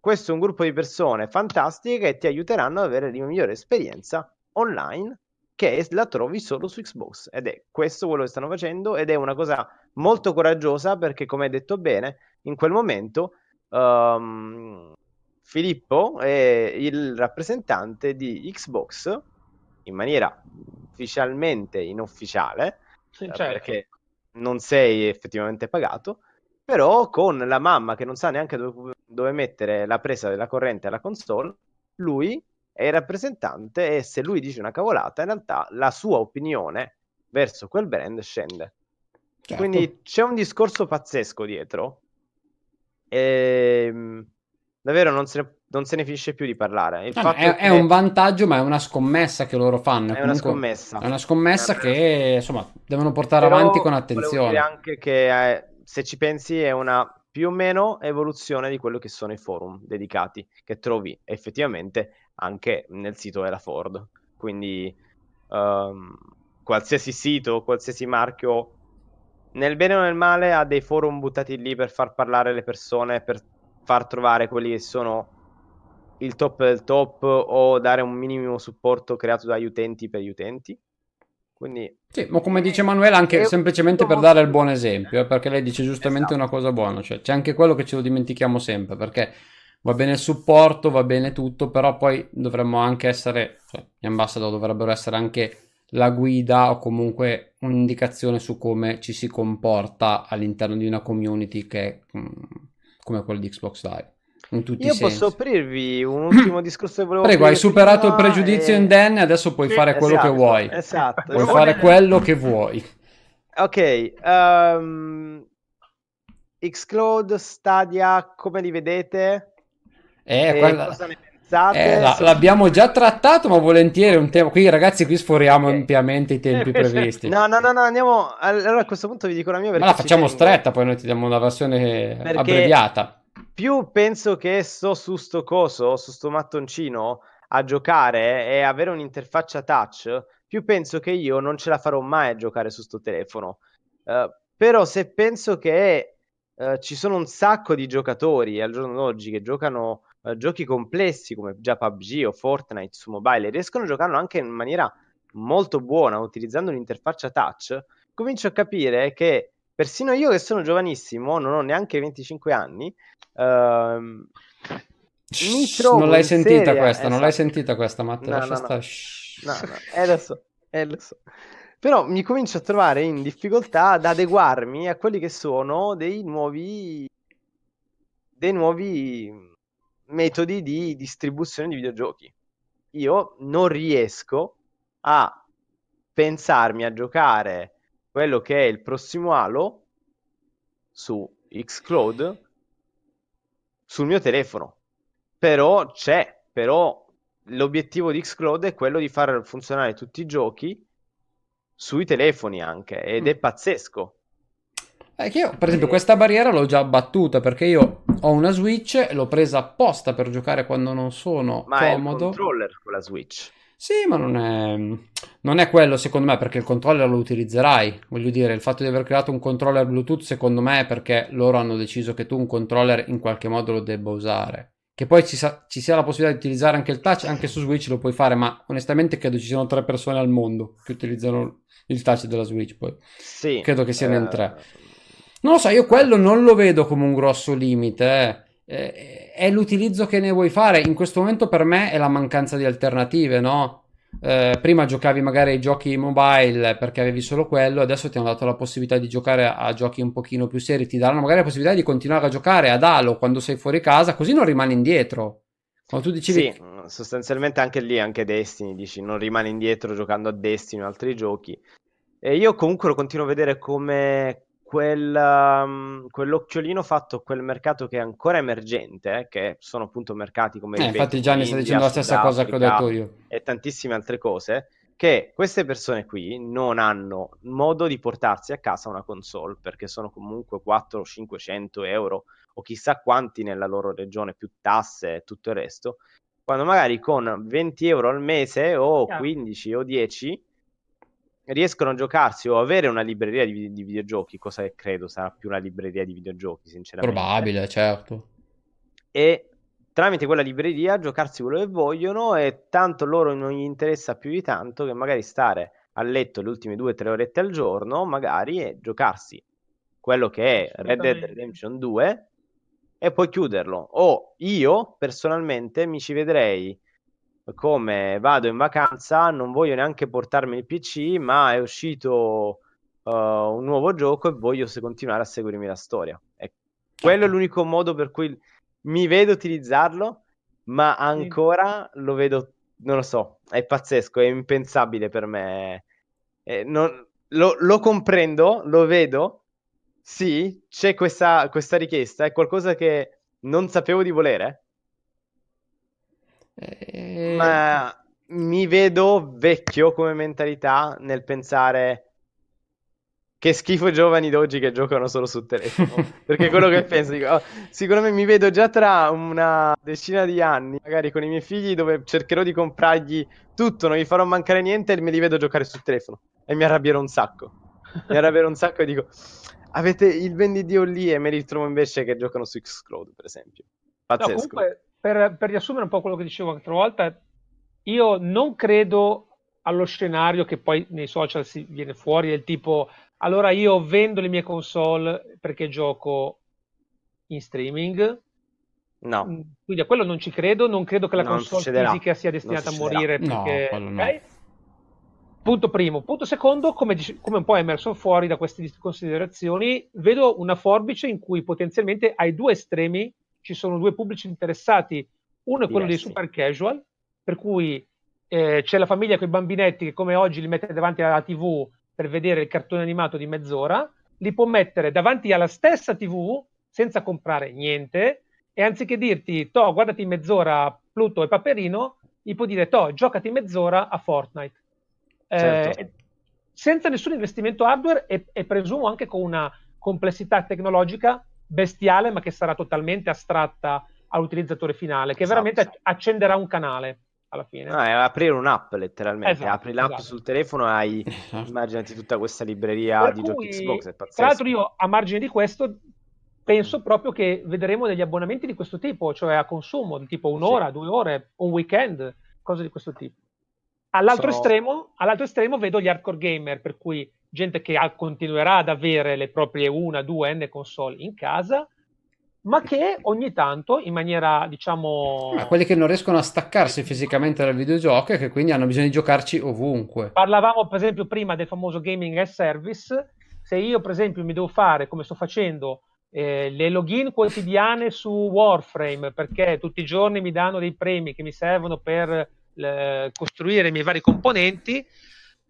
[SPEAKER 1] questo è un gruppo di persone fantastiche che ti aiuteranno ad avere la migliore esperienza online che la trovi solo su Xbox ed è questo quello che stanno facendo ed è una cosa molto coraggiosa perché come hai detto bene in quel momento ehm, Filippo è il rappresentante di Xbox in maniera ufficialmente inufficiale
[SPEAKER 3] Sì,
[SPEAKER 1] eh,
[SPEAKER 3] certo.
[SPEAKER 1] perché non sei effettivamente pagato però con la mamma che non sa neanche dove, dove mettere la presa della corrente alla console, lui è il rappresentante e se lui dice una cavolata, in realtà la sua opinione verso quel brand scende. Certo. Quindi c'è un discorso pazzesco dietro. E, ehm, davvero non se, ne, non se, ne, finisce più di parlare.
[SPEAKER 2] No, è, è, un vantaggio, ma è una scommessa che loro fanno.
[SPEAKER 1] È Comunque, una scommessa.
[SPEAKER 2] È una scommessa che insomma devono portare Però avanti con attenzione.
[SPEAKER 1] anche che eh, se ci pensi è una più o meno evoluzione di quello che sono i forum dedicati che trovi effettivamente anche nel sito della Ford. Quindi um, qualsiasi sito, qualsiasi marchio, nel bene o nel male, ha dei forum buttati lì per far parlare le persone, per far trovare quelli che sono il top del top o dare un minimo supporto creato dagli utenti per gli utenti. Quindi,
[SPEAKER 2] sì, ma come dice Manuela, anche semplicemente per dare il buon esempio, eh, perché lei dice giustamente esatto. una cosa buona, cioè c'è anche quello che ce lo dimentichiamo sempre, perché va bene il supporto, va bene tutto, però poi dovremmo anche essere, cioè gli ambassador dovrebbero essere anche la guida o comunque un'indicazione su come ci si comporta all'interno di una community che è mh, mm, come quella di Xbox Live. In tutti
[SPEAKER 1] Io
[SPEAKER 2] i
[SPEAKER 1] posso aprirvi un ultimo discorso che volevo
[SPEAKER 2] Prego, hai superato il pregiudizio e... indenne, adesso puoi sì, fare quello
[SPEAKER 1] esatto,
[SPEAKER 2] che vuoi.
[SPEAKER 1] Esatto.
[SPEAKER 2] Puoi fare quello che vuoi.
[SPEAKER 1] Ok, um, Xcloud, Stadia, come li vedete?
[SPEAKER 2] Eh, quella... cosa ne? Eh, la, l'abbiamo già trattato, ma volentieri un tema. Qui, ragazzi, qui sforiamo okay. ampiamente i tempi previsti.
[SPEAKER 1] no, no, no, no, andiamo. Allora, a questo punto vi dico la mia.
[SPEAKER 2] Ma la facciamo stretta, poi noi ti diamo una versione perché... abbreviata
[SPEAKER 1] più penso che sto su sto coso, su sto mattoncino a giocare e avere un'interfaccia touch, più penso che io non ce la farò mai a giocare su sto telefono. Uh, però se penso che uh, ci sono un sacco di giocatori al giorno d'oggi che giocano uh, giochi complessi come già PUBG o Fortnite su mobile, riescono a giocarlo anche in maniera molto buona utilizzando un'interfaccia touch, comincio a capire che persino io che sono giovanissimo, non ho neanche 25 anni, Uh,
[SPEAKER 2] mi trovo non l'hai sentita seria, questa, esatto. non l'hai sentita questa, Matteo.
[SPEAKER 1] No, no, no. no, no. Eh, lo so, eh, lo so. Però mi comincio a trovare in difficoltà ad adeguarmi a quelli che sono dei nuovi, dei nuovi metodi di distribuzione di videogiochi. Io non riesco a pensarmi a giocare quello che è il prossimo Halo su Xcloud sul mio telefono. Però c'è, però l'obiettivo di Xcloud è quello di far funzionare tutti i giochi sui telefoni anche ed è mm. pazzesco.
[SPEAKER 2] È che io, per esempio, questa barriera l'ho già battuta perché io ho una Switch l'ho presa apposta per giocare quando non sono
[SPEAKER 1] Ma
[SPEAKER 2] comodo.
[SPEAKER 1] Ma è il controller con la Switch.
[SPEAKER 2] Sì, ma non è, non è quello secondo me perché il controller lo utilizzerai. Voglio dire, il fatto di aver creato un controller Bluetooth secondo me è perché loro hanno deciso che tu un controller in qualche modo lo debba usare. Che poi ci, sa- ci sia la possibilità di utilizzare anche il touch, anche su Switch lo puoi fare, ma onestamente credo ci siano tre persone al mondo che utilizzano il touch della Switch. Poi
[SPEAKER 1] sì,
[SPEAKER 2] credo che siano uh... in tre. Non lo so, io quello non lo vedo come un grosso limite. Eh. Eh è l'utilizzo che ne vuoi fare. In questo momento per me è la mancanza di alternative, no? Eh, prima giocavi magari ai giochi mobile perché avevi solo quello, adesso ti hanno dato la possibilità di giocare a, giochi un pochino più seri, ti daranno magari la possibilità di continuare a giocare ad Halo quando sei fuori casa, così non rimani indietro. Quando tu dicevi...
[SPEAKER 1] Sì, sostanzialmente anche lì, anche Destiny, dici non rimani indietro giocando a Destiny o altri giochi. E io comunque lo continuo a vedere come quel, um, quell'occhiolino fatto a quel mercato che è ancora emergente, eh, che sono appunto mercati come...
[SPEAKER 2] Eh, infatti Gianni sta dicendo la stessa cosa che ho detto io.
[SPEAKER 1] E tantissime altre cose, che queste persone qui non hanno modo di portarsi a casa una console, perché sono comunque 400-500 euro o chissà quanti nella loro regione, più tasse e tutto il resto, quando magari con 20 euro al mese o 15 o 10 riescono a giocarsi o avere una libreria di, di, videogiochi, cosa che credo sarà più una libreria di videogiochi, sinceramente.
[SPEAKER 2] Probabile, certo.
[SPEAKER 1] E tramite quella libreria giocarsi quello che vogliono e tanto loro non gli interessa più di tanto che magari stare a letto le ultime due o tre orette al giorno, magari e giocarsi quello che è Red Dead Redemption 2 e poi chiuderlo. O io personalmente mi ci vedrei come vado in vacanza, non voglio neanche portarmi il PC, ma è uscito uh, un nuovo gioco e voglio se continuare a seguirmi la storia. E quello è l'unico modo per cui mi vedo utilizzarlo, ma ancora lo vedo, non lo so, è pazzesco, è impensabile per me. Eh, non, lo, lo, comprendo, lo vedo, sì, c'è questa, questa richiesta, è qualcosa che non sapevo di volere, ma mi vedo vecchio come mentalità nel pensare che schifo i giovani d'oggi che giocano solo sul telefono. Perché quello che penso, dico, oh, sicuramente mi vedo già tra una decina di anni, magari con i miei figli, dove cercherò di comprargli tutto, non gli farò mancare niente e me li vedo giocare sul telefono. E mi arrabbierò un sacco. Mi arrabbierò un sacco e dico, avete il vendidio lì e me li ritrovo invece che giocano su Xcloud, per esempio. Pazzesco. No, comunque,
[SPEAKER 3] per, per riassumere un po' quello che dicevo l'altra volta, io non credo allo scenario che poi nei social si viene fuori del tipo allora io vendo le mie console perché gioco in streaming.
[SPEAKER 1] No.
[SPEAKER 3] Mm, quindi a quello non ci credo, non credo che la non console succederà. fisica sia destinata a morire perché... No, okay? Punto primo. Punto secondo, come, come, un po' è emerso fuori da queste considerazioni, vedo una forbice in cui potenzialmente ai due estremi ci sono due pubblici interessati. Uno è quello Diversi. dei super casual, per cui eh, c'è la famiglia con i bambinetti che come oggi li mette davanti alla TV per vedere il cartone animato di mezz'ora, li può mettere davanti alla stessa TV senza comprare niente e anziché dirti, to, guardati mezz'ora Pluto e Paperino, gli può dire, to, giocati mezz'ora a Fortnite. Certo. Eh, senza nessun investimento hardware e, e presumo anche con una complessità tecnologica bestiale, ma che sarà totalmente astratta all'utilizzatore finale, che esatto. veramente accenderà un canale alla fine.
[SPEAKER 1] No, è aprire un'app letteralmente, esatto, apri l'app esatto. sul telefono e hai, esatto. immaginati tutta questa libreria per di cui, giochi Xbox, è pazzesco.
[SPEAKER 3] Tra l'altro io a margine di questo penso proprio che vedremo degli abbonamenti di questo tipo, cioè a consumo, di tipo un'ora, sì. due ore, un weekend, cose di questo tipo. All'altro, Sono... estremo, all'altro estremo vedo gli hardcore gamer, per cui gente che continuerà ad avere le proprie una, due, n console in casa, ma che ogni tanto in maniera diciamo
[SPEAKER 2] ah, quelli che non riescono a staccarsi fisicamente dal videogioco e che quindi hanno bisogno di giocarci ovunque.
[SPEAKER 3] Parlavamo per esempio prima del famoso gaming as service. Se io per esempio mi devo fare come sto facendo eh, le login quotidiane su Warframe perché tutti i giorni mi danno dei premi che mi servono per eh, costruire i miei vari componenti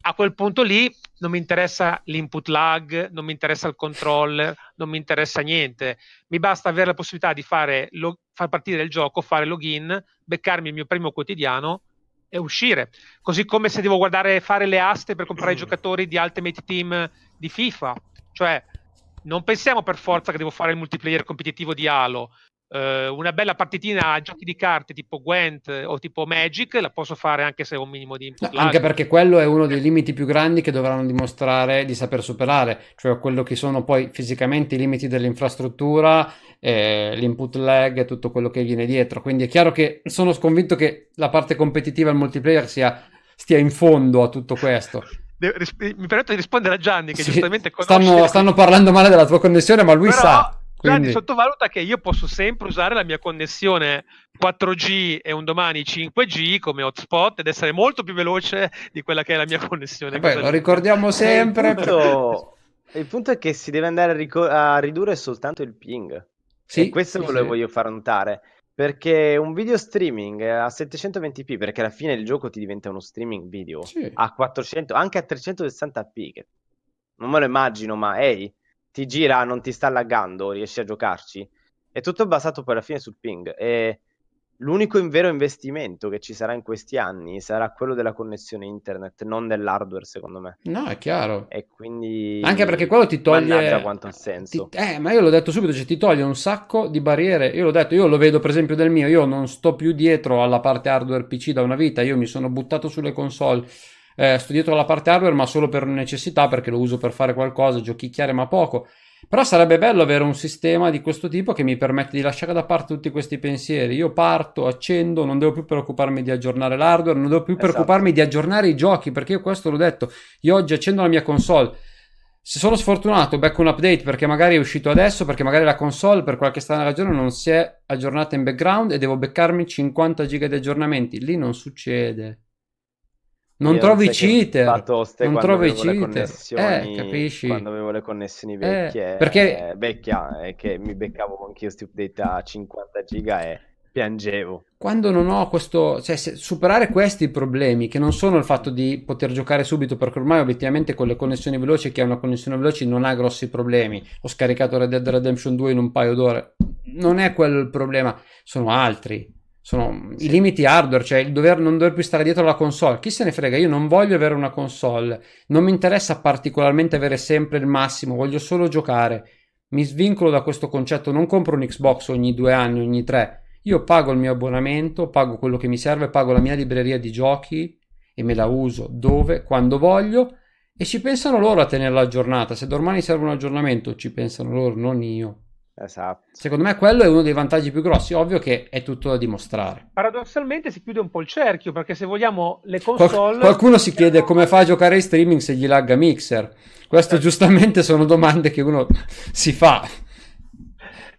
[SPEAKER 3] a quel punto lì non mi interessa l'input lag, non mi interessa il controller, non mi interessa niente. Mi basta avere la possibilità di fare lo, far partire il gioco, fare login, beccarmi il mio premio quotidiano e uscire. Così come se devo guardare fare le aste per comprare i giocatori di Ultimate Team di FIFA. Cioè, non pensiamo per forza che devo fare il multiplayer competitivo di Halo eh, una bella partitina a giochi di carte tipo Gwent o tipo Magic la posso fare anche se ho un minimo di input.
[SPEAKER 2] No, anche perché quello è uno dei limiti più grandi che dovranno dimostrare di saper superare, cioè quello che sono poi fisicamente i limiti dell'infrastruttura, eh, l'input lag e tutto quello che viene dietro. Quindi è chiaro che sono convinto che la parte competitiva e il multiplayer sia, stia in fondo a tutto questo
[SPEAKER 3] mi permetto di rispondere a Gianni che sì, giustamente
[SPEAKER 2] conosce stanno, stanno, parlando male della tua connessione ma lui Però, sa
[SPEAKER 3] quindi... Gianni sottovaluta che io posso sempre usare la mia connessione 4G e un domani 5G come hotspot ed essere molto più veloce di quella che è la mia connessione.
[SPEAKER 2] Beh, lo ricordiamo sempre.
[SPEAKER 1] Il punto, il punto, è che si deve andare a, ric- a ridurre soltanto il ping. Sì, e questo sì, lo sì. voglio far notare. Perché un video streaming a 720p, perché alla fine il gioco ti diventa uno streaming video sì. a 400, anche a 360p, che non me lo immagino, ma ehi, hey, ti gira, non ti sta laggando, riesci a giocarci. È tutto basato poi alla fine sul ping. E l'unico vero investimento che ci sarà in questi anni sarà quello della connessione internet, non dell'hardware, secondo me.
[SPEAKER 2] No, è chiaro.
[SPEAKER 1] E quindi.
[SPEAKER 2] Anche perché quello ti toglie.
[SPEAKER 1] Mannaggia quanto ha senso.
[SPEAKER 2] Ti... Eh, ma io l'ho detto subito, cioè ti toglie un sacco di barriere. Io l'ho detto, io lo vedo per esempio del mio. Io non sto più dietro alla parte hardware PC da una vita. Io mi sono buttato sulle console eh, sto dietro la parte hardware ma solo per necessità perché lo uso per fare qualcosa, giochicchiare ma poco. Però sarebbe bello avere un sistema di questo tipo che mi permette di lasciare da parte tutti questi pensieri. Io parto, accendo, non devo più preoccuparmi di aggiornare l'hardware, non devo più esatto. preoccuparmi di aggiornare i giochi, perché io questo l'ho detto. Io oggi accendo la mia console. Se sono sfortunato, becco un update perché magari è uscito adesso, perché magari la console per qualche strana ragione non si è aggiornata in background e devo beccarmi 50 giga di aggiornamenti. Lì non succede Non trovi cheater, non trovi cheater. Eh, capisci?
[SPEAKER 1] quando avevo le connessioni
[SPEAKER 2] Eh,
[SPEAKER 1] vecchie,
[SPEAKER 2] perché-
[SPEAKER 1] eh, vecchia, e che mi beccavo anch'io sti update a 50 giga e piangevo.
[SPEAKER 2] Quando non ho questo, cioè superare questi problemi che non sono il fatto di poter giocare subito, perché ormai obiettivamente con le connessioni veloci, chi ha una connessione veloce non ha grossi problemi. Ho scaricato Red Dead Redemption 2 in un paio d'ore. Non è quello il problema, sono altri. Sono i limiti hardware, cioè il dover, non dover più stare dietro la console. Chi se ne frega? Io non voglio avere una console, non mi interessa particolarmente avere sempre il massimo, voglio solo giocare. Mi svincolo da questo concetto, non compro un Xbox ogni due anni, ogni tre. Io pago il mio abbonamento, pago quello che mi serve, pago la mia libreria di giochi e me la uso dove, quando voglio e ci pensano loro a tenerla aggiornata. Se domani serve un aggiornamento, ci pensano loro, non io.
[SPEAKER 1] Esatto.
[SPEAKER 2] Secondo me quello è uno dei vantaggi più grossi, ovvio che è tutto da dimostrare.
[SPEAKER 3] Paradossalmente si chiude un po' il cerchio perché se vogliamo le
[SPEAKER 2] Qual-
[SPEAKER 3] console...
[SPEAKER 2] qualcuno si chiede come fa a giocare in streaming se gli lagga Mixer. Questo giustamente sono domande che uno si fa.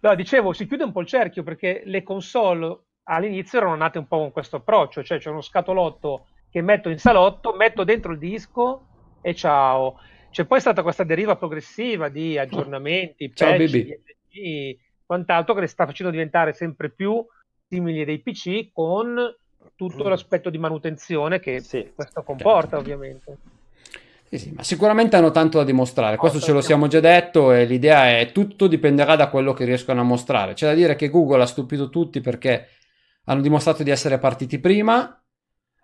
[SPEAKER 3] No, dicevo, si chiude un po' il cerchio perché le console all'inizio erano nate un po' con questo approccio, cioè c'è uno scatolotto che metto in salotto, metto dentro il disco e ciao. C'è poi stata questa deriva progressiva di aggiornamenti,
[SPEAKER 2] Ciao,
[SPEAKER 3] patch, DLG, quant'altro che le sta facendo diventare sempre più simili dei PC con tutto
[SPEAKER 1] Mm.
[SPEAKER 3] l'aspetto di manutenzione che
[SPEAKER 1] Sì.
[SPEAKER 3] questo comporta ovviamente.
[SPEAKER 2] Sì, sì, ma sicuramente hanno tanto da dimostrare, questo ce lo siamo già detto e l'idea è tutto dipenderà da quello che riescono a mostrare. C'è da dire che Google ha stupito tutti perché hanno dimostrato di essere partiti prima,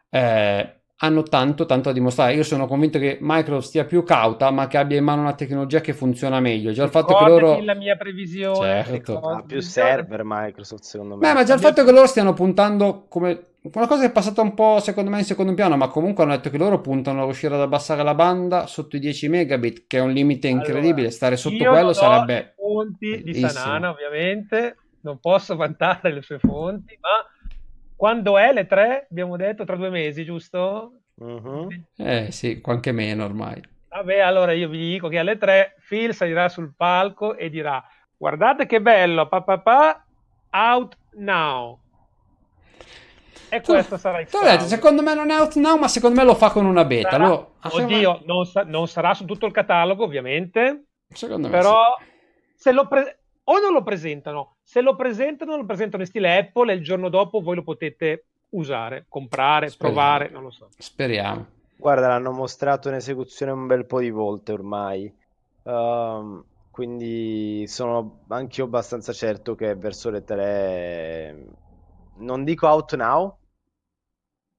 [SPEAKER 2] eh, hanno tanto, tanto da dimostrare. Io sono convinto che Microsoft stia più cauta, ma che abbia in mano una tecnologia che funziona meglio. Già il fatto che loro...
[SPEAKER 3] la mia previsione,
[SPEAKER 2] Certo.
[SPEAKER 1] Ha più server Microsoft secondo me.
[SPEAKER 2] Beh, ma già il fatto che loro stiano puntando come una cosa che è passata un po' secondo me in secondo piano, ma comunque hanno detto che loro puntano a riuscire ad abbassare la banda sotto i 10 megabit, che è un limite incredibile.
[SPEAKER 3] Allora,
[SPEAKER 2] Stare sotto quello sarebbe
[SPEAKER 3] fonti di
[SPEAKER 2] bellissimo.
[SPEAKER 3] Sanana, ovviamente, non posso vantare le sue fonti, ma quando è le tre, abbiamo detto tra due mesi, giusto?
[SPEAKER 1] Mhm.
[SPEAKER 2] Eh sì, anche meno ormai.
[SPEAKER 3] Vabbè, allora io vi dico che alle tre Phil salirà sul palco e dirà: Guardate che bello, papà, out now. E questo sarà il
[SPEAKER 2] detto, secondo me non è out now, ma secondo me lo fa con una beta.
[SPEAKER 3] Sarà-
[SPEAKER 2] Lo- secondo me-
[SPEAKER 3] Oddio, non, sa- non sarà su tutto il catalogo, ovviamente.
[SPEAKER 2] secondo me
[SPEAKER 3] Però se lo pre- o non lo presentano, se lo presentano, lo presentano in stile Apple e il giorno dopo voi lo potete usare, comprare,
[SPEAKER 2] Speriamo.
[SPEAKER 3] provare, non lo so.
[SPEAKER 2] Speriamo.
[SPEAKER 1] Guarda, l'hanno mostrato in esecuzione un bel po' di volte ormai. Ehm, quindi sono anch'io abbastanza certo che verso le 3 non dico out now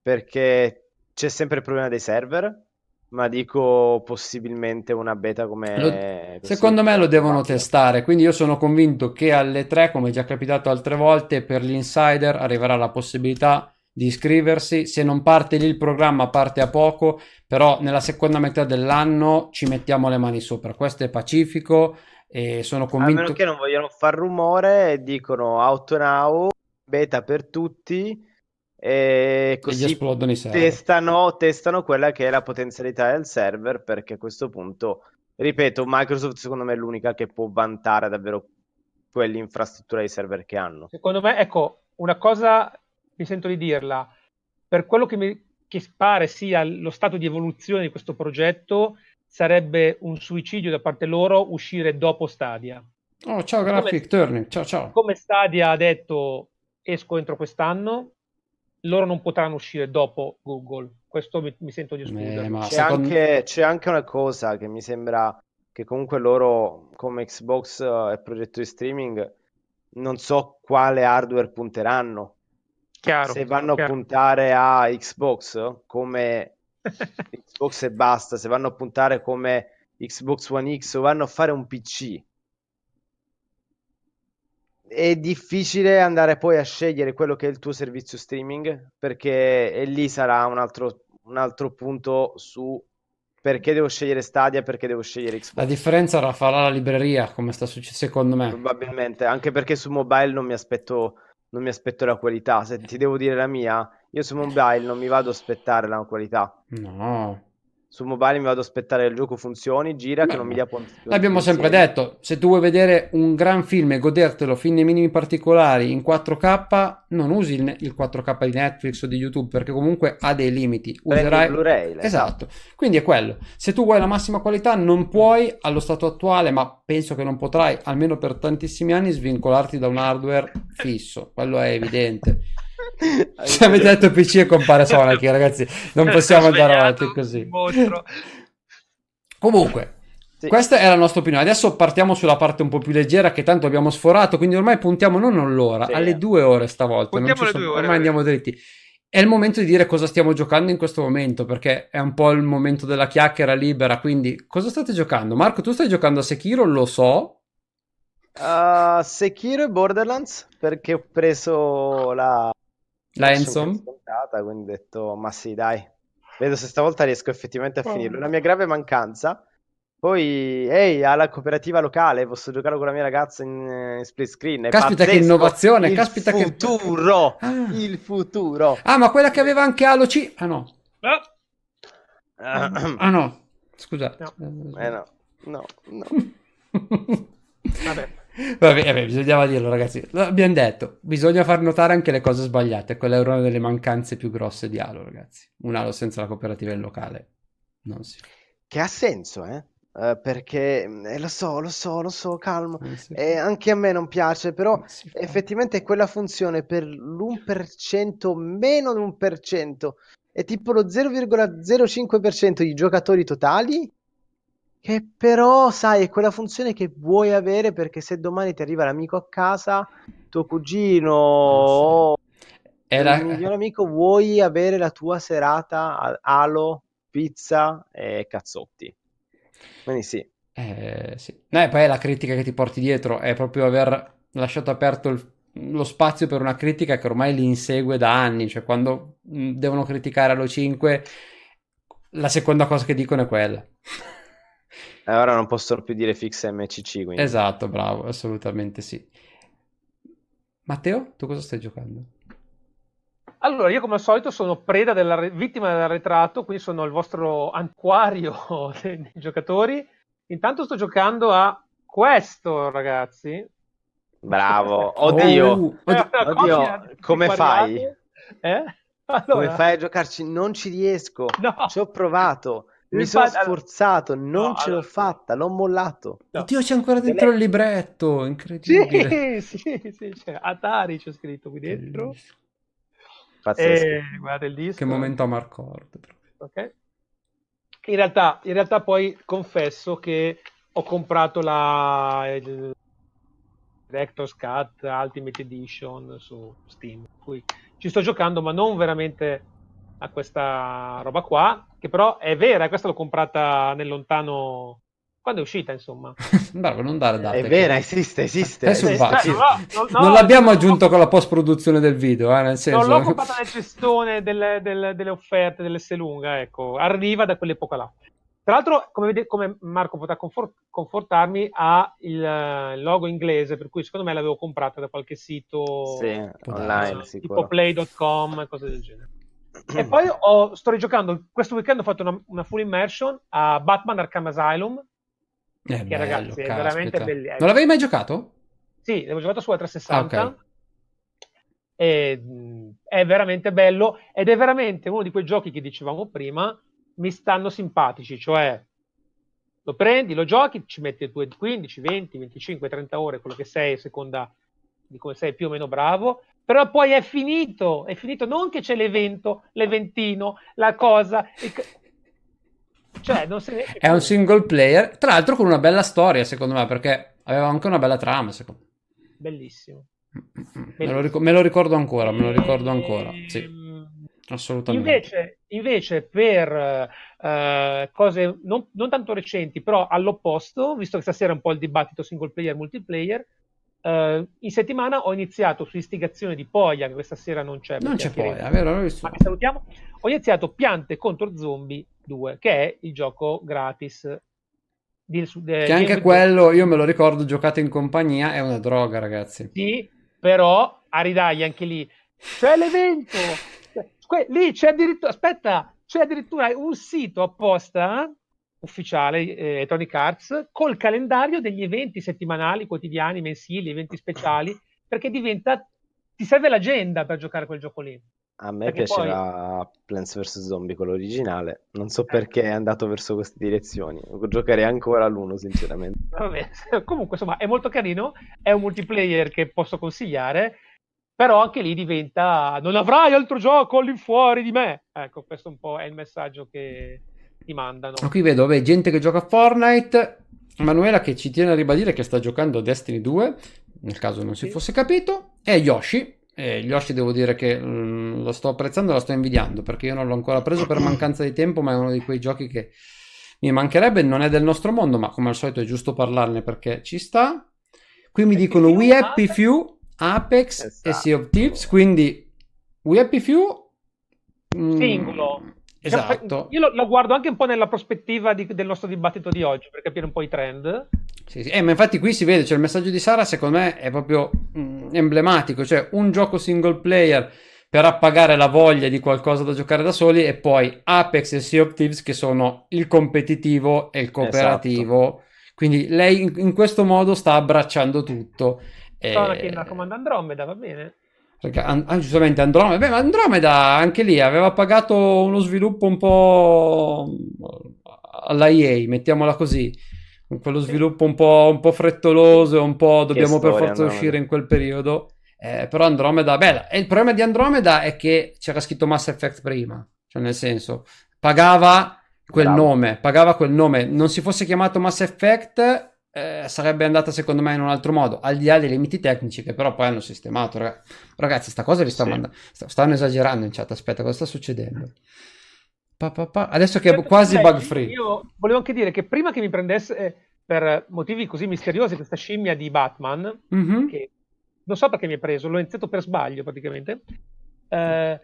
[SPEAKER 1] perché c'è sempre il problema dei server, ma dico possibilmente una beta come
[SPEAKER 2] Lo- secondo me lo devono testare, quindi io sono convinto che alle 3, come è già capitato altre volte, per gli insider arriverà la possibilità di iscriversi. Se non parte lì il programma, parte a poco, però nella seconda metà dell'anno ci mettiamo le mani sopra. Questo è pacifico e sono
[SPEAKER 1] A
[SPEAKER 2] convinto
[SPEAKER 1] meno che non vogliono far rumore e dicono out now, beta per tutti e
[SPEAKER 2] che gli
[SPEAKER 1] così
[SPEAKER 2] esplodono i server.
[SPEAKER 1] testano, testano quella che è la potenzialità del server perché a questo punto, ripeto, Microsoft secondo me è l'unica che può vantare davvero quell'infrastruttura di server che hanno.
[SPEAKER 3] Secondo me, ecco, una cosa mi sento di dirla, per quello che mi che pare sia lo stato di evoluzione di questo progetto, sarebbe un suicidio da parte loro uscire dopo Stadia.
[SPEAKER 2] Oh, ciao Graphic Turning, ciao ciao.
[SPEAKER 3] Come Stadia ha detto esco entro quest'anno, loro non potranno uscire dopo Google. Questo mi, mi sento di escludere.
[SPEAKER 2] Eh,
[SPEAKER 1] C'è
[SPEAKER 2] secondo-
[SPEAKER 1] anche, c'è anche una cosa che mi sembra che comunque loro come Xbox eh, e progetto di streaming non so quale hardware punteranno.
[SPEAKER 3] Chiaro,
[SPEAKER 1] Se vanno a
[SPEAKER 3] chiaro.
[SPEAKER 1] puntare a Xbox come Xbox e basta, se vanno a puntare come Xbox One X o vanno a fare un PC, è difficile andare poi a scegliere quello che è il tuo servizio streaming perché e lì sarà un altro, un altro punto su perché devo scegliere Stadia, perché devo scegliere
[SPEAKER 2] La
[SPEAKER 1] Xbox.
[SPEAKER 2] differenza la farà la libreria, come sta succedendo secondo me.
[SPEAKER 1] Probabilmente, anche perché su mobile non mi aspetto, non mi aspetto la qualità. Se ti devo dire la mia, io su mobile non mi vado ad aspettare la qualità.
[SPEAKER 2] No.
[SPEAKER 1] Su mobile mi vado ad aspettare che il gioco funzioni, gira, che non mi dia punti.
[SPEAKER 2] L'abbiamo sempre detto, se tu vuoi vedere un gran film e godertelo fin nei minimi particolari in 4K, non usi il, il 4K di Netflix o di YouTube perché comunque ha dei limiti.
[SPEAKER 1] Userai Blu-ray.
[SPEAKER 2] Esatto. Quindi è quello. Se tu vuoi la massima qualità non puoi allo stato attuale, ma penso che non potrai almeno per tantissimi anni svincolarti da un hardware fisso, quello è evidente. Se avete detto PC e compare Sonic, ragazzi, non possiamo andare avanti così. Comunque, sì. questa è la nostra opinione. Adesso partiamo sulla parte un po' più leggera, che tanto abbiamo sforato. Quindi ormai puntiamo non all'ora, sì. alle due ore stavolta.
[SPEAKER 4] Puntiamo alle
[SPEAKER 2] sono...
[SPEAKER 4] due ore.
[SPEAKER 2] Ormai andiamo dritti. È il momento di dire cosa stiamo giocando in questo momento, perché è un po' il momento della chiacchiera libera. Quindi, cosa state giocando? Marco, tu stai giocando a Sekiro, lo so.
[SPEAKER 1] Uh, Sekiro e Borderlands, perché ho preso la
[SPEAKER 2] la Ensom?
[SPEAKER 1] quindi ho detto, ma sì, dai, vedo se stavolta riesco effettivamente a oh. finirlo. La mia grave mancanza. Poi, ehi, alla cooperativa locale, posso giocare con la mia ragazza in, eh, in split screen. È
[SPEAKER 2] caspita
[SPEAKER 1] pazzesco.
[SPEAKER 2] che innovazione,
[SPEAKER 1] il
[SPEAKER 2] caspita
[SPEAKER 1] futuro,
[SPEAKER 2] che... Ah.
[SPEAKER 1] Il futuro.
[SPEAKER 2] Ah, ma quella che aveva anche Halo C... Ah no.
[SPEAKER 4] Ah,
[SPEAKER 2] ah no, scusa.
[SPEAKER 1] No. Eh no, no, no.
[SPEAKER 2] Vabbè. Vabbè, vabbè, bisognava dirlo, ragazzi. Abbiamo detto, bisogna far notare anche le cose sbagliate. Quella era una delle mancanze più grosse di Halo, ragazzi. Un Halo senza la cooperativa in locale non si
[SPEAKER 1] Che ha senso, eh? Uh, perché eh, lo so, lo so, lo so, calmo. E anche a me non piace, però effettivamente quella funzione per l'1% meno di 1% è tipo lo 0,05% di giocatori totali che però, sai, è quella funzione che vuoi avere perché se domani ti arriva l'amico a casa, tuo cugino o
[SPEAKER 2] eh la...
[SPEAKER 1] il miglior amico, vuoi avere la tua serata Halo, pizza e cazzotti. Quindi sì.
[SPEAKER 2] Eh, sì. No, e poi la critica che ti porti dietro è proprio aver lasciato aperto il, lo spazio per una critica che ormai li insegue da anni. Cioè, quando devono criticare Halo 5, la seconda cosa che dicono è quella.
[SPEAKER 1] E ora non possono più dire fix MCC. Quindi.
[SPEAKER 2] Esatto, bravo, assolutamente sì. Matteo, tu cosa stai giocando?
[SPEAKER 3] Allora, io come al solito sono preda della vittima dell'arretrato, quindi sono il vostro antiquario dei, dei giocatori. Intanto sto giocando a questo, ragazzi.
[SPEAKER 1] Bravo, oddio, oh, oddio, oddio. come fai?
[SPEAKER 3] Eh?
[SPEAKER 1] Allora... Come fai a giocarci? Non ci riesco. No. Ci ho provato. Mi sono sforzato, non no, ce allora... l'ho fatta, l'ho mollato.
[SPEAKER 2] No. Oddio, c'è ancora dentro Dele... il libretto, incredibile.
[SPEAKER 3] Sì, sì, sì, c'è Atari c'è scritto qui dentro.
[SPEAKER 1] Pazzesco.
[SPEAKER 3] E, guarda il disco.
[SPEAKER 2] Che momento a Marcord.
[SPEAKER 3] Ok. In realtà, in realtà poi confesso che ho comprato la il Director's Cut Ultimate Edition su Steam, qui ci sto giocando, ma non veramente a questa roba qua, che però è vera, questa l'ho comprata nel lontano quando è uscita, insomma.
[SPEAKER 2] Bravo, non dare date.
[SPEAKER 1] È vera, esiste, esiste.
[SPEAKER 2] È sul esiste. No, no, no, non l'abbiamo aggiunto con la post-produzione del video, eh, nel senso...
[SPEAKER 3] Non l'ho comprata nel cestone delle, delle, delle offerte dell'S lunga, ecco. Arriva da quell'epoca là. Tra l'altro, come, vede, come Marco potrà confort, confortarmi, ha il, il, logo inglese, per cui secondo me l'avevo comprata da qualche sito
[SPEAKER 1] sì, online,
[SPEAKER 3] tipo play.com e cose del genere e poi ho, sto rigiocando, questo weekend ho fatto una, una full immersion a Batman Arkham Asylum,
[SPEAKER 2] eh, che bello,
[SPEAKER 3] ragazzi caspita. è veramente bellissimo.
[SPEAKER 2] Non l'avevi mai giocato?
[SPEAKER 3] Sì, l'avevo giocato sulla 360. Ah, okay. E, è veramente bello ed è veramente uno di quei giochi che dicevamo prima mi stanno simpatici, cioè lo prendi, lo giochi, ci metti le tue 15, 20, 25, 30 ore, quello che sei, a seconda di come sei più o meno bravo, però poi è finito, è finito, non che c'è l'evento, l'eventino, la cosa, cioè non se ne...
[SPEAKER 2] È un single player, tra l'altro con una bella storia secondo me, perché aveva anche una bella trama secondo me.
[SPEAKER 3] Bellissimo.
[SPEAKER 2] Bellissimo. Me, lo ric- me, lo ricordo ancora, me lo ricordo ancora, sì. Ehm, assolutamente.
[SPEAKER 3] Invece, invece per uh, cose non, non, tanto recenti, però all'opposto, visto che stasera è un po' il dibattito single player multiplayer, Uh, in settimana ho iniziato su istigazione di Poglia, che questa sera non c'è.
[SPEAKER 2] Non c'è Poglia, vero?
[SPEAKER 3] Ma che salutiamo. Ho iniziato Piante contro Zombie 2, che è il gioco gratis.
[SPEAKER 2] Di, di, che anche quello, io me lo ricordo, giocato in compagnia, è una droga, ragazzi.
[SPEAKER 3] Sì, però a ridagli anche lì. C'è l'evento! Lì c'è addirittura... Aspetta, c'è addirittura un sito apposta ufficiale eh, Tonic Arts col calendario degli eventi settimanali, quotidiani, mensili, eventi speciali, perché diventa ti serve l'agenda per giocare quel gioco lì.
[SPEAKER 1] A me perché piaceva poi... Plants vs Zombie, quello originale. Non so perché è andato verso queste direzioni. Giocherei ancora l'uno, sinceramente.
[SPEAKER 3] Vabbè, comunque, insomma, è molto carino. È un multiplayer che posso consigliare. Però anche lì diventa non avrai altro gioco all'infuori di me. Ecco, questo un po' è il messaggio che ti mandano.
[SPEAKER 2] Qui vedo vabbè, gente che gioca a Fortnite. Manuela che ci tiene a ribadire che sta giocando a Destiny 2, nel caso non si fosse capito, e Yoshi, e Yoshi devo dire che mh, mm, lo sto apprezzando lo sto invidiando perché io non l'ho ancora preso per mancanza di tempo, ma è uno di quei giochi che mi mancherebbe. Non è del nostro mondo, ma come al solito è giusto parlarne perché ci sta. Qui mi dicono We Happy Few, Apex esatto. e Sea of Thieves. Quindi We Happy Few.
[SPEAKER 3] Mm, Singolo.
[SPEAKER 2] Esatto.
[SPEAKER 3] Io lo, lo, guardo anche un po' nella prospettiva di, del nostro dibattito di oggi per capire un po' i trend.
[SPEAKER 2] Sì, sì. Eh, ma infatti qui si vede, cioè il messaggio di Sara secondo me è proprio mm, emblematico, cioè un gioco single player per appagare la voglia di qualcosa da giocare da soli e poi Apex e Sea of Thieves che sono il competitivo e il cooperativo. Esatto. Quindi lei in, in, questo modo sta abbracciando tutto.
[SPEAKER 3] Sono e... che comanda Andromeda, va bene?
[SPEAKER 2] Perché, ah, giustamente Andromeda, beh, ma Andromeda anche lì aveva pagato uno sviluppo un po' alla EA, mettiamola così quello sviluppo un po', un po frettoloso, un po' dobbiamo storia, per forza Andromeda. uscire in quel periodo. Eh, però Andromeda, beh, il problema di Andromeda è che c'era scritto Mass Effect prima, cioè nel senso, pagava quel Bravo. nome, pagava quel nome, non si fosse chiamato Mass Effect eh, sarebbe andata secondo me in un altro modo, al di là dei limiti tecnici che però poi hanno sistemato. Ragazzi, sta cosa vi sta sì. mandando, stanno esagerando in chat, aspetta, cosa sta succedendo? Pa, pa, pa. Adesso che è quasi bug free.
[SPEAKER 3] Io volevo anche dire che prima che mi prendesse eh, per motivi così misteriosi questa scimmia di Batman, mm-hmm. che non so perché mi ha preso, l'ho iniziato per sbaglio praticamente. Eh,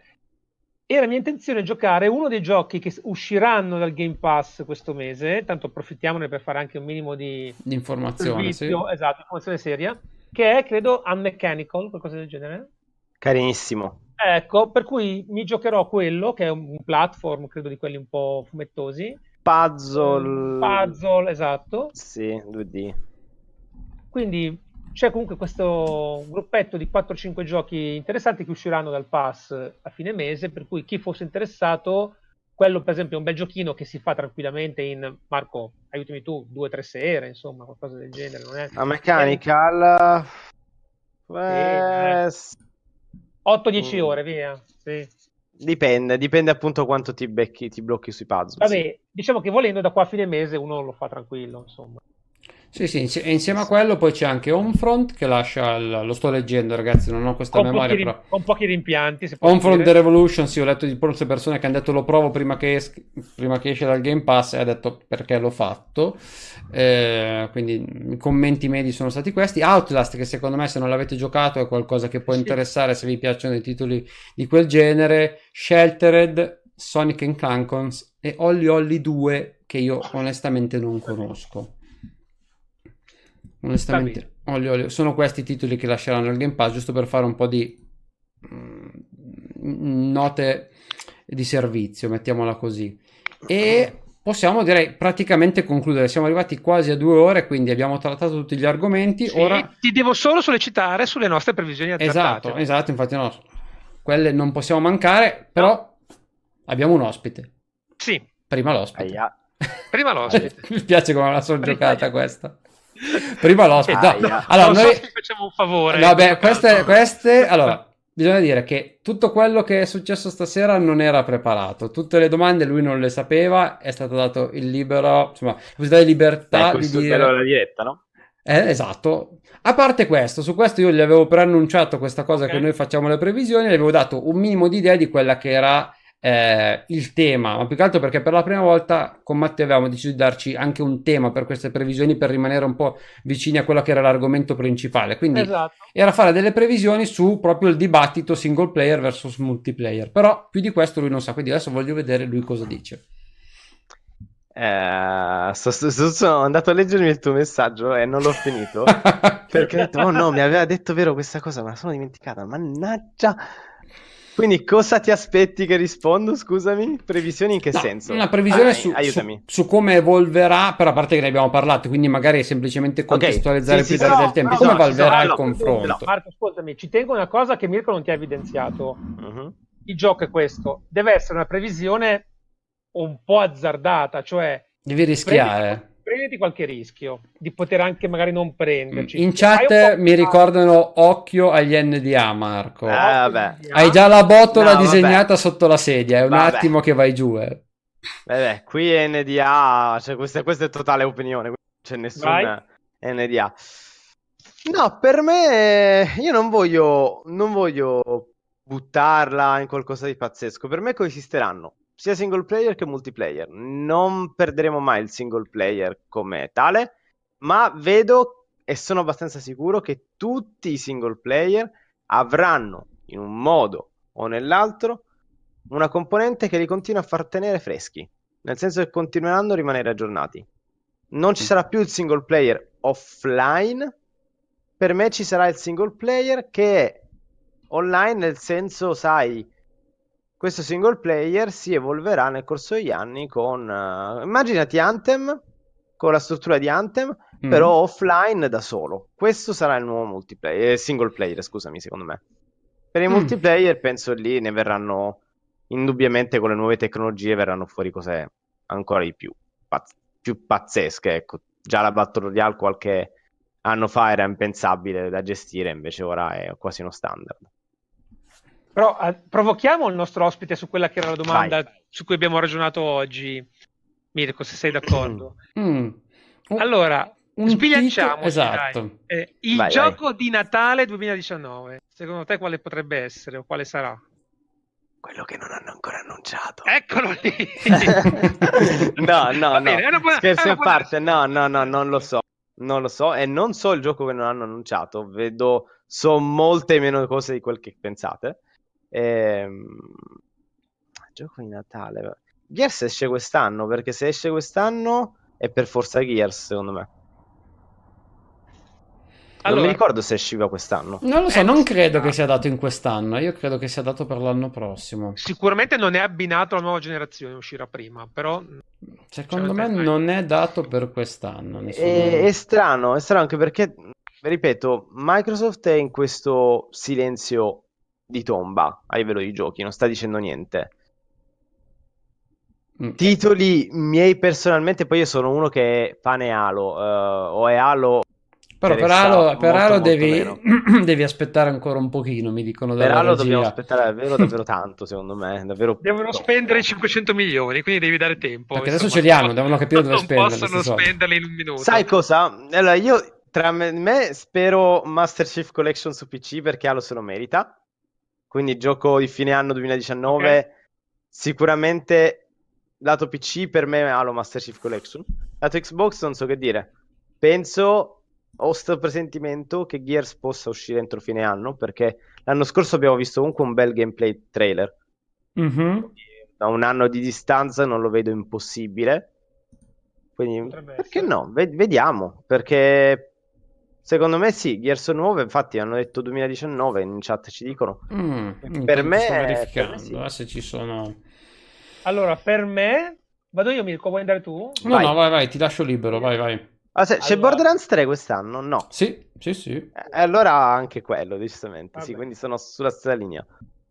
[SPEAKER 3] era mia intenzione giocare uno dei giochi che usciranno dal Game Pass questo mese, tanto approfittiamone per fare anche un minimo di,
[SPEAKER 2] di informazione,
[SPEAKER 3] servizio, sì. esatto, informazione seria, che è credo Unmechanical, qualcosa del genere.
[SPEAKER 1] Carinissimo.
[SPEAKER 3] Ecco, per cui mi giocherò quello, che è un platform, credo di quelli un po' fumettosi.
[SPEAKER 1] Puzzle.
[SPEAKER 3] Puzzle, esatto.
[SPEAKER 1] Sì, 2D.
[SPEAKER 3] Quindi c'è comunque questo gruppetto di 4-5 giochi interessanti che usciranno dal pass a fine mese, per cui chi fosse interessato, quello per esempio è un bel giochino che si fa tranquillamente in, Marco, aiutami tu, 2-3 sere, insomma, qualcosa del genere. Non è...
[SPEAKER 1] A Mechanical...
[SPEAKER 3] Eh, sì, 8-10 mm. ore, via. Sì.
[SPEAKER 1] Dipende, dipende appunto quanto ti, becchi, ti blocchi sui puzzle.
[SPEAKER 3] Vabbè, diciamo che volendo da qua a fine mese uno lo fa tranquillo, insomma.
[SPEAKER 2] Sì, sì, e insieme a quello poi c'è anche Homefront che lascia, il, lo sto leggendo ragazzi, non ho questa con memoria
[SPEAKER 3] pochi,
[SPEAKER 2] però...
[SPEAKER 3] Con pochi rimpianti.
[SPEAKER 2] Homefront The Revolution, sì, ho letto di molte persone che hanno detto lo provo prima che, es- prima che esce dal Game Pass e ha detto perché l'ho fatto. Eh, quindi i commenti medi sono stati questi. Outlast che secondo me se non l'avete giocato è qualcosa che può sì. interessare se vi piacciono i titoli di quel genere. Sheltered, Sonic and Clankons e Holly Holly 2 che io onestamente non conosco. Onestamente, olio, olio. sono questi i titoli che lasceranno il Game Pass, giusto per fare un po' di mm, note di servizio, mettiamola così. E possiamo direi praticamente concludere. Siamo arrivati quasi a due ore, quindi abbiamo trattato tutti gli argomenti. Sì, Ora
[SPEAKER 3] ti devo solo sollecitare sulle nostre previsioni
[SPEAKER 2] azzardate. Esatto, esatto, infatti no, quelle non possiamo mancare, però no. abbiamo un ospite.
[SPEAKER 3] Sì.
[SPEAKER 2] Prima l'ospite.
[SPEAKER 1] Aia.
[SPEAKER 3] Prima l'ospite.
[SPEAKER 2] Mi piace come la sono giocata questa. Prima l'ospite. No, no. Allora,
[SPEAKER 3] non noi... so facciamo un favore.
[SPEAKER 2] No, beh, queste, queste, allora, bisogna dire che tutto quello che è successo stasera non era preparato. Tutte le domande lui non le sapeva, è stato dato il libero, insomma, la possibilità di libertà
[SPEAKER 1] beh,
[SPEAKER 2] di dire...
[SPEAKER 1] la diretta, no?
[SPEAKER 2] Eh, esatto. A parte questo, su questo io gli avevo preannunciato questa cosa okay. che noi facciamo le previsioni, gli avevo dato un minimo di idea di quella che era eh, il tema, ma più che altro perché per la prima volta con Matteo avevamo deciso di darci anche un tema per queste previsioni per rimanere un po' vicini a quello che era l'argomento principale. Quindi esatto. era fare delle previsioni su proprio il dibattito single player versus multiplayer. Però più di questo lui non sa, quindi adesso voglio vedere lui cosa dice.
[SPEAKER 1] Eh, so, so, so, sono andato a leggermi il tuo messaggio e non l'ho finito perché ho detto oh no mi aveva detto vero questa cosa ma la sono dimenticata mannaggia Quindi cosa ti aspetti che rispondo? Scusami, previsioni in che
[SPEAKER 2] No,
[SPEAKER 1] senso?
[SPEAKER 2] Una previsione
[SPEAKER 1] Ah,
[SPEAKER 2] su,
[SPEAKER 1] aiutami.
[SPEAKER 2] su- su come evolverà, però a parte che ne abbiamo parlato, quindi magari semplicemente contestualizzare
[SPEAKER 1] sì,
[SPEAKER 2] più
[SPEAKER 1] sì, sì.
[SPEAKER 2] del tempo.
[SPEAKER 1] Però-
[SPEAKER 2] come
[SPEAKER 1] no, ci
[SPEAKER 2] evolverà il
[SPEAKER 1] no,
[SPEAKER 2] confronto?
[SPEAKER 1] no.
[SPEAKER 3] Marco, ascoltami, ci tengo una cosa che Mirko non ti ha evidenziato.
[SPEAKER 1] Mhm.
[SPEAKER 3] Il gioco è questo, deve essere una previsione un po' azzardata, cioè
[SPEAKER 2] Devi rischiare.
[SPEAKER 3] prenditi, prenditi qualche rischio di poter anche magari non prenderci.
[SPEAKER 2] In chat mi ricordano occhio agli NDA, Marco.
[SPEAKER 1] Eh, vabbè.
[SPEAKER 2] Hai già la botola
[SPEAKER 1] No, vabbè.
[SPEAKER 2] disegnata sotto la sedia, è un
[SPEAKER 1] Vabbè.
[SPEAKER 2] attimo che vai giù. eh.
[SPEAKER 1] Vabbè, qui NDA, cioè questa, questa è totale opinione, non c'è nessun
[SPEAKER 3] Vai.
[SPEAKER 1] NDA. No, per me io non voglio, non voglio buttarla in qualcosa di pazzesco. Per me coesisteranno sia single player che multiplayer. Non perderemo mai il single player come tale, ma vedo e sono abbastanza sicuro che tutti i single player avranno in un modo o nell'altro una componente che li continua a far tenere freschi, nel senso che continueranno a rimanere aggiornati. Non ci sarà più il single player offline, per me ci sarà il single player che è online nel senso, sai, questo single player si evolverà nel corso degli anni con... eh, immaginati Anthem, con la struttura di Anthem,
[SPEAKER 2] Mm.
[SPEAKER 1] però offline da solo. Questo sarà il nuovo multiplayer, eh, single player, scusami, secondo me. Per i
[SPEAKER 2] Mm.
[SPEAKER 1] multiplayer penso lì ne verranno indubbiamente con le nuove tecnologie verranno fuori cose ancora di più, pazz- più pazzesche, ecco. Già la Battle Royale qualche anno fa era impensabile da gestire, invece ora è quasi uno standard.
[SPEAKER 3] Però eh, provochiamo il nostro ospite su quella che era la domanda
[SPEAKER 1] Vai.
[SPEAKER 3] su cui abbiamo ragionato oggi. Mirko, se sei d'accordo.
[SPEAKER 2] Mm. Un-
[SPEAKER 3] Allora,
[SPEAKER 2] un
[SPEAKER 3] sbilanciamoci,
[SPEAKER 2] titolo- esatto.
[SPEAKER 3] Eh, il
[SPEAKER 1] Vai,
[SPEAKER 3] gioco di Natale 2019, secondo te quale potrebbe essere o quale sarà?
[SPEAKER 1] Quello che non hanno ancora annunciato.
[SPEAKER 3] Eccolo lì!
[SPEAKER 1] no, no, no. Scherzi a parte, no, no, no, non lo so. Non lo so, e non so il gioco che non hanno annunciato. Vedo, so molte meno cose di quel che pensate. Ehm... Gioco di Natale. Gears esce quest'anno, perché se esce quest'anno è per forza Gears, secondo me. Non
[SPEAKER 3] Allora,
[SPEAKER 1] mi ricordo se usciva quest'anno.
[SPEAKER 2] Non lo so,
[SPEAKER 3] Eh,
[SPEAKER 2] non credo che sia dato in quest'anno, io credo che sia dato per l'anno prossimo.
[SPEAKER 3] Sicuramente non è abbinato alla nuova generazione, uscirà prima, però
[SPEAKER 2] Secondo
[SPEAKER 3] Cioè,
[SPEAKER 2] me
[SPEAKER 3] aspetta,
[SPEAKER 2] non è dato per quest'anno. nessuno-
[SPEAKER 1] E- è strano, è strano anche perché, ripeto, Microsoft è in questo silenzio di tomba a livello di giochi, non sta dicendo niente.
[SPEAKER 2] Mm.
[SPEAKER 1] Titoli miei personalmente, poi io sono uno che è pane Halo, eh, o è Halo,
[SPEAKER 2] Però per Halo, per
[SPEAKER 1] molto,
[SPEAKER 2] Halo
[SPEAKER 1] molto
[SPEAKER 2] devi, devi aspettare ancora un pochino, mi dicono
[SPEAKER 1] per Halo dobbiamo
[SPEAKER 2] regia.
[SPEAKER 1] aspettare davvero, davvero tanto, secondo me, davvero
[SPEAKER 3] devono spendere 500 milioni, quindi devi dare tempo.
[SPEAKER 2] Perché adesso ce li hanno,
[SPEAKER 3] non-
[SPEAKER 2] devono capire dove
[SPEAKER 3] non
[SPEAKER 2] spenderli,
[SPEAKER 3] possono
[SPEAKER 2] questi soldi.
[SPEAKER 3] spenderli in un minuto.
[SPEAKER 1] Sai cosa? Allora, io tra me, me spero Master Chief Collection su PC perché Halo se lo merita. Quindi gioco di fine anno 2019. Sicuramente lato PC per me è Halo Master Chief Collection. Lato Xbox non so che dire. Penso, ho sto presentimento che Gears possa uscire entro fine anno perché l'anno scorso abbiamo visto comunque un bel gameplay trailer.
[SPEAKER 2] Mhm.
[SPEAKER 1] Da un anno di distanza non lo vedo impossibile. Quindi
[SPEAKER 3] Potrebbe
[SPEAKER 1] perché
[SPEAKER 3] essere.
[SPEAKER 1] no? Ve- vediamo. Perché secondo me sì, Gears 9, infatti hanno detto 2019, in chat ci dicono.
[SPEAKER 2] Mm,
[SPEAKER 1] Per me-
[SPEAKER 2] sto
[SPEAKER 1] per
[SPEAKER 2] verificando
[SPEAKER 1] me sì.
[SPEAKER 2] eh, se ci sono.
[SPEAKER 3] Allora, per me, vado io Mirko, vuoi andare tu?
[SPEAKER 2] No,
[SPEAKER 1] Vai.
[SPEAKER 2] no, vai, vai, ti lascio libero, vai, vai.
[SPEAKER 1] Ah, se- c'è
[SPEAKER 3] Allora-
[SPEAKER 1] Borderlands 3 quest'anno? No.
[SPEAKER 2] Sì, sì, sì.
[SPEAKER 1] Eh, allora anche quello, decisamente. Sì, quindi sono sulla stessa linea.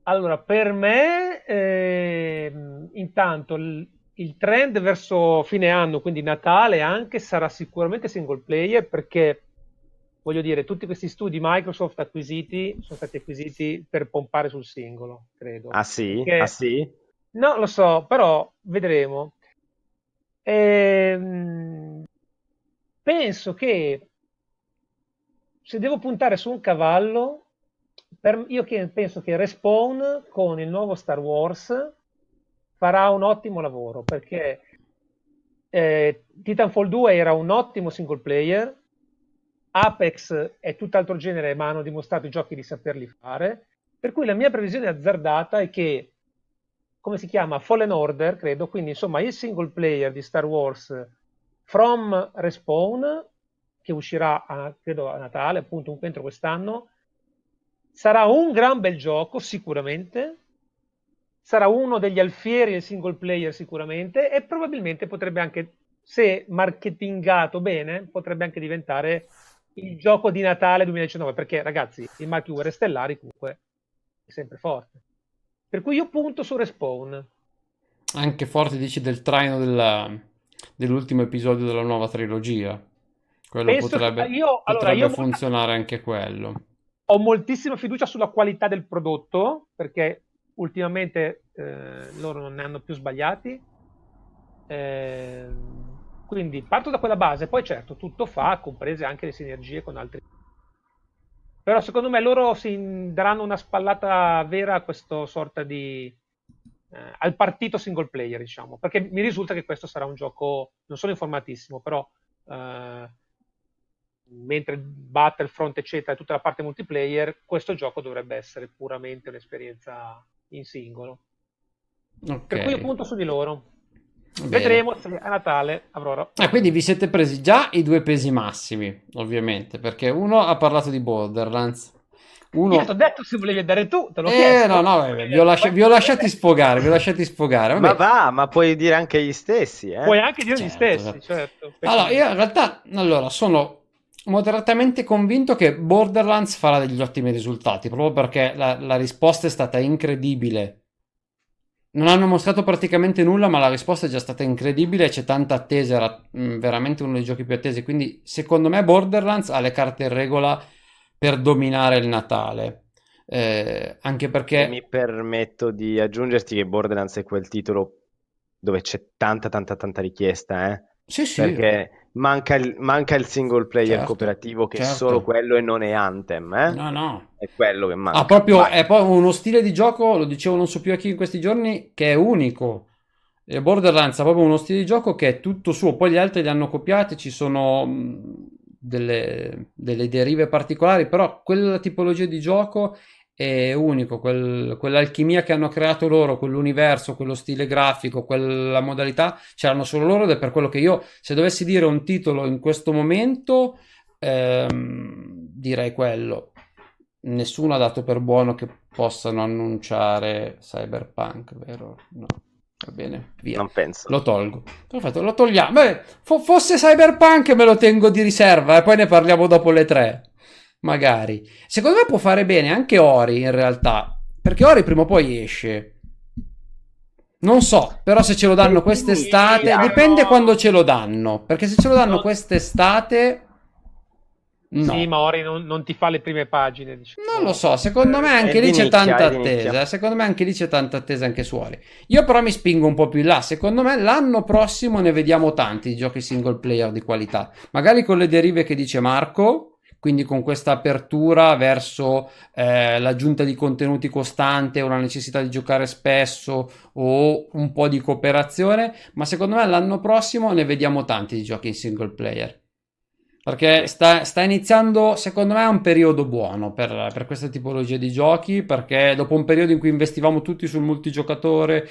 [SPEAKER 3] Allora, per me, ehm, intanto il, il trend verso fine anno, quindi Natale anche, sarà sicuramente single player perché, voglio dire, tutti questi studi Microsoft acquisiti sono stati acquisiti per pompare sul singolo, credo.
[SPEAKER 1] Ah sì?
[SPEAKER 3] Perché-
[SPEAKER 1] Ah sì?
[SPEAKER 3] No, lo so, però vedremo. Ehm, penso che se devo puntare su un cavallo, per- io che- penso che Respawn con il nuovo Star Wars farà un ottimo lavoro perché eh, Titanfall 2 era un ottimo single player, Apex è tutt'altro genere, ma hanno dimostrato i giochi di saperli fare. Per cui la mia previsione azzardata è che, come si chiama? Fallen Order, credo. Quindi, insomma, il single player di Star Wars From Respawn, che uscirà a, credo a Natale, appunto, entro quest'anno, sarà un gran bel gioco, sicuramente. sarà uno degli alfieri del single player sicuramente e probabilmente potrebbe anche, se marketingato bene, potrebbe anche diventare il gioco di Natale 2019, perché ragazzi, il marchio Guerre Stellari comunque è sempre forte. Per cui io punto su Respawn.
[SPEAKER 2] Anche forte dici del traino della, dell'ultimo episodio della nuova trilogia. Quello
[SPEAKER 3] Penso
[SPEAKER 2] potrebbe,
[SPEAKER 3] io- allora,
[SPEAKER 2] potrebbe
[SPEAKER 3] io-
[SPEAKER 2] funzionare anche quello.
[SPEAKER 3] Ho moltissima fiducia sulla qualità del prodotto, perché ultimamente eh, loro non ne hanno più sbagliati. Ehm, quindi parto da quella base, poi certo tutto fa, comprese anche le sinergie con altri. Però secondo me loro si daranno una spallata vera a questo sorta di... eh, al partito single player, diciamo, perché mi risulta che questo sarà un gioco, non sono informatissimo, però eh, mentre Battlefront eccetera tutta la parte multiplayer, questo gioco dovrebbe essere puramente un'esperienza in singolo.
[SPEAKER 2] Ok.
[SPEAKER 3] Per cui io punto su di loro.
[SPEAKER 2] Bene.
[SPEAKER 3] Vedremo se a Natale avrò.
[SPEAKER 2] Ah, quindi vi siete presi già i due pesi massimi, ovviamente, perché uno ha parlato di Borderlands. Uno...
[SPEAKER 3] Io ti ho detto se volevi andare tu, te l'ho
[SPEAKER 2] Eh,
[SPEAKER 3] chiesto.
[SPEAKER 2] no, no, eh, vi ho, lasci- vi ho lasciati sfogare, vi ho lasciati sfogare. Vabbè.
[SPEAKER 1] Ma va, ma puoi dire anche gli stessi, eh?
[SPEAKER 3] Puoi anche dire gli
[SPEAKER 2] Certo,
[SPEAKER 3] stessi,
[SPEAKER 2] certo.
[SPEAKER 3] certo.
[SPEAKER 2] Allora, io in realtà allora, sono moderatamente convinto che Borderlands farà degli ottimi risultati, proprio perché la, la risposta è stata incredibile. Non hanno mostrato praticamente nulla, ma la risposta è già stata incredibile c'è tanta attesa, era mm, veramente uno dei giochi più attesi, quindi secondo me Borderlands ha le carte in regola per dominare il Natale. Eh, anche perché...
[SPEAKER 1] Mi permetto di aggiungerti che Borderlands è quel titolo dove c'è tanta, tanta, tanta richiesta, eh?
[SPEAKER 2] Sì, sì.
[SPEAKER 1] Perché manca il, manca il single player
[SPEAKER 2] Certo,
[SPEAKER 1] cooperativo che è
[SPEAKER 2] certo.
[SPEAKER 1] solo quello e non è Anthem, eh?
[SPEAKER 2] No, no.
[SPEAKER 1] È quello che manca.
[SPEAKER 2] Ha proprio
[SPEAKER 1] Vai.
[SPEAKER 2] è poi uno stile di gioco, lo dicevo non so più a chi in questi giorni, che è unico. E Borderlands ha proprio uno stile di gioco che è tutto suo, poi gli altri li hanno copiati, ci sono mh, delle, delle derive particolari, però quella tipologia di gioco è unico, quel- quell'alchimia che hanno creato loro, quell'universo, quello stile grafico, quella modalità, c'erano solo loro ed è per quello che io, se dovessi dire un titolo in questo momento, ehm, direi quello nessuno ha dato per buono che possano annunciare Cyberpunk, vero? No, va bene, via.
[SPEAKER 1] Non penso.
[SPEAKER 2] Lo tolgo. Perfetto, lo togliamo. Beh, fo- fosse Cyberpunk me lo tengo di riserva e poi ne parliamo dopo le tre. Magari. Secondo me può fare bene anche Ori in realtà, perché Ori prima o poi esce. Non so, però se ce lo danno quest'estate, dipende quando ce lo danno, perché se ce lo danno
[SPEAKER 3] No.
[SPEAKER 2] quest'estate no.
[SPEAKER 3] Sì, ma Ori non, non ti fa le prime pagine. Diciamo.
[SPEAKER 2] Non lo so, secondo me anche
[SPEAKER 1] È
[SPEAKER 2] lì c'è tanta attesa. eh, Secondo me anche lì c'è tanta attesa anche su Ori. Io però mi spingo un po' più in là. Secondo me l'anno prossimo ne vediamo tanti di giochi single player di qualità. Magari con le derive che dice Marco, quindi con questa apertura verso eh, l'aggiunta di contenuti costante o la necessità di giocare spesso o un po' di cooperazione. Ma secondo me l'anno prossimo ne vediamo tanti di giochi in single player. Perché sta, sta iniziando, secondo me, un periodo buono per, per questa tipologia di giochi. Perché dopo un periodo in cui investivamo tutti sul multigiocatore,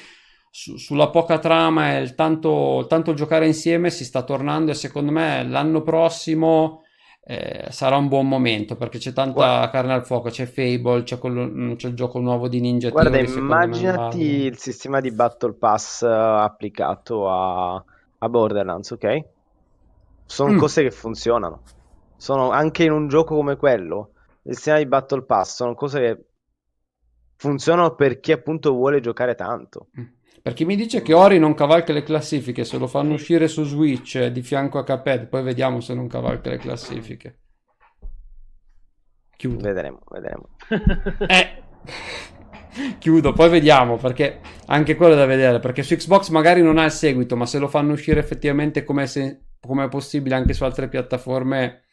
[SPEAKER 2] su- sulla poca trama e il tanto, il tanto giocare insieme, si sta tornando. E secondo me l'anno prossimo eh, sarà un buon momento perché c'è tanta
[SPEAKER 1] Guarda-
[SPEAKER 2] carne al fuoco. C'è Fable, c'è, quello- mm, c'è il gioco nuovo di Ninja
[SPEAKER 1] Guarda, immaginati
[SPEAKER 2] vale.
[SPEAKER 1] il sistema di Battle Pass eh, applicato a, a Borderlands, ok? Sono
[SPEAKER 2] Mm.
[SPEAKER 1] cose che funzionano. Sono anche in un gioco come quello, il sistema di Battle Pass sono cose che funzionano per chi appunto vuole giocare tanto.
[SPEAKER 2] Mm. Per chi mi dice che Ori non cavalca le classifiche, se lo fanno uscire su Switch di fianco a Cuphead, poi vediamo se non cavalca le classifiche. Chiudo.
[SPEAKER 1] Vedremo, vedremo.
[SPEAKER 2] Eh. Chiudo, poi vediamo perché anche quello è da vedere. Perché su Xbox magari non ha il seguito, ma se lo fanno uscire effettivamente come, se, come è possibile anche su altre piattaforme,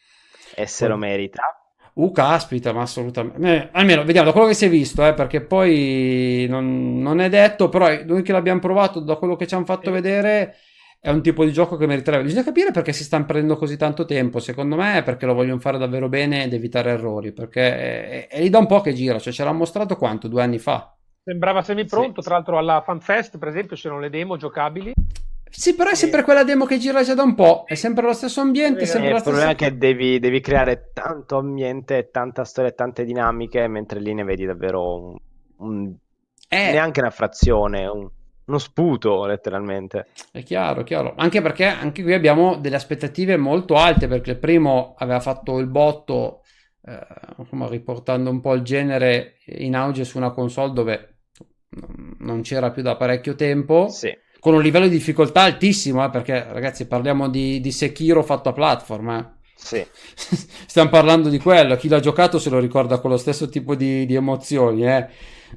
[SPEAKER 1] E se lo merita.
[SPEAKER 2] Uh, caspita, ma assolutamente. Eh, almeno vediamo da quello che si è visto, eh, perché poi non, non è detto, però noi che l'abbiamo provato, da quello che ci hanno fatto vedere, è un tipo di gioco che meriterebbe. Bisogna capire perché si stanno prendendo così tanto tempo. Secondo me è perché lo vogliono fare davvero bene ed evitare errori. Perché è, è lì da un po' che gira, cioè ce l'ha mostrato quanto? Due anni fa.
[SPEAKER 3] Sembrava semi-pronto,
[SPEAKER 1] Sì.
[SPEAKER 3] tra l'altro alla FanFest, per esempio, c'erano le demo giocabili.
[SPEAKER 2] Sì, però è sempre quella demo che gira già da un po'. È sempre lo stesso ambiente, è sempre
[SPEAKER 1] Eh, il problema è
[SPEAKER 2] stessa.
[SPEAKER 1] che devi, devi creare tanto ambiente, tanta storia e tante dinamiche, mentre lì ne vedi davvero un, un eh, neanche una frazione, un, uno sputo letteralmente.
[SPEAKER 2] È chiaro, è chiaro. Anche perché anche qui abbiamo delle aspettative molto alte perché il primo aveva fatto il botto, eh, insomma, riportando un po' il genere in auge su una console dove non c'era più da parecchio tempo.
[SPEAKER 1] Sì.
[SPEAKER 2] Con un livello di difficoltà altissimo, eh, perché ragazzi parliamo di, di Sekiro fatto a platform. Eh.
[SPEAKER 1] Sì.
[SPEAKER 2] Stiamo parlando di quello. Chi l'ha giocato se lo ricorda con lo stesso tipo di, di emozioni. Eh.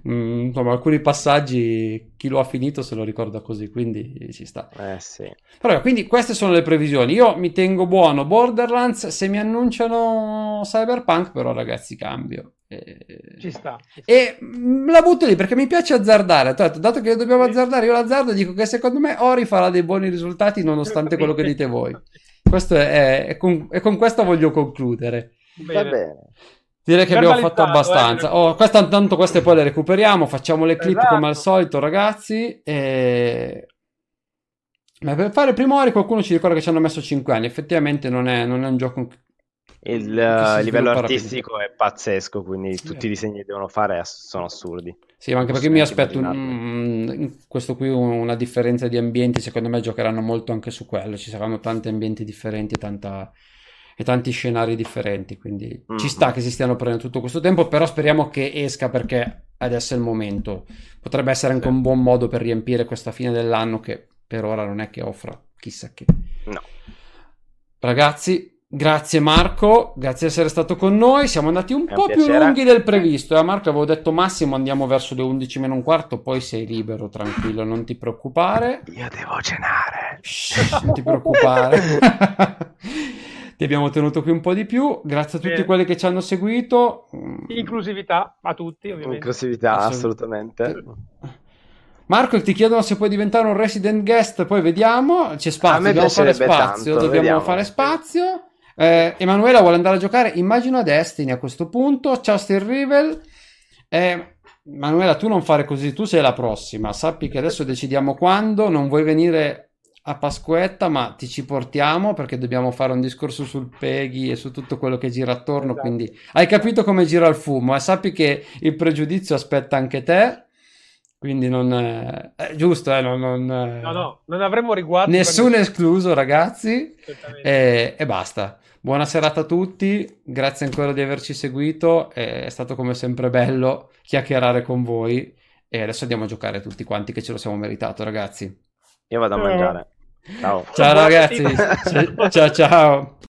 [SPEAKER 2] Mm, insomma, alcuni passaggi chi lo ha finito se lo ricorda così, quindi ci sta.
[SPEAKER 1] Eh sì.
[SPEAKER 2] Però, quindi queste sono le previsioni. Io mi tengo buono Borderlands. Se mi annunciano Cyberpunk, però, ragazzi, cambio.
[SPEAKER 3] E... Ci sta.
[SPEAKER 2] E la butto lì perché mi piace azzardare. Dato che dobbiamo azzardare, io l'azzardo dico che secondo me Ori farà dei buoni risultati nonostante quello che dite voi. Questo è, è, con, e con questo voglio concludere.
[SPEAKER 1] Bene. Va bene.
[SPEAKER 2] Direi che abbiamo fatto abbastanza. Eh, oh, questa, tanto queste poi le recuperiamo. Facciamo le clip esatto. come al solito, ragazzi. E... Ma per fare Primori qualcuno ci ricorda che ci hanno messo 5 anni. Effettivamente non è, non è un gioco
[SPEAKER 1] il uh, livello artistico rapidamente. è pazzesco, quindi sì. tutti i disegni che devono fare sono assurdi.
[SPEAKER 2] Sì, ma anche perché mi aspetto un, questo qui una differenza di ambienti, secondo me giocheranno molto anche su quello, ci saranno tanti ambienti differenti tanta, e tanti scenari differenti, quindi mm-hmm. ci sta che si stiano prendendo tutto questo tempo, però speriamo che esca perché adesso è il momento. Potrebbe essere anche un buon modo per riempire questa fine dell'anno che per ora non è che offra chissà che.
[SPEAKER 1] No.
[SPEAKER 2] Ragazzi, Grazie Marco, grazie di essere stato con noi. Siamo andati un È po' un più lunghi del previsto. Eh, Marco, avevo detto massimo andiamo verso le 11 meno un quarto, poi sei libero, tranquillo, non ti preoccupare.
[SPEAKER 1] Io devo cenare.
[SPEAKER 2] Shh, non ti preoccupare. ti abbiamo tenuto qui un po' di più. Grazie a tutti Bene. quelli che ci hanno seguito.
[SPEAKER 3] Inclusività a tutti, ovviamente.
[SPEAKER 1] Inclusività, assolutamente.
[SPEAKER 2] Marco, ti chiedono se puoi diventare un resident guest, poi vediamo. C'è spazio, dobbiamo fare spazio. Tanto, dobbiamo vediamo. fare spazio. Eh, Emanuela vuole andare a giocare, immagino a Destiny a questo punto. Ciao Steel Rivel. Eh, Manuela, tu non fare così, tu sei la prossima. Sappi che adesso decidiamo quando, non vuoi venire a Pasquetta, ma ti ci portiamo perché dobbiamo fare un discorso sul Peggy e su tutto quello che gira attorno. Esatto. Quindi hai capito come gira il fumo e sappi che il pregiudizio aspetta anche te. Quindi non è, è giusto, eh, non, non,
[SPEAKER 3] no, no, non avremo riguardo.
[SPEAKER 2] Nessuno escluso, ragazzi. E, e, basta. Buona serata a tutti, grazie ancora di averci seguito, è stato come sempre bello chiacchierare con voi e adesso andiamo a giocare tutti quanti che ce lo siamo meritato ragazzi.
[SPEAKER 1] Io vado a mangiare. Ciao.
[SPEAKER 2] Ciao ragazzi, ciao ciao.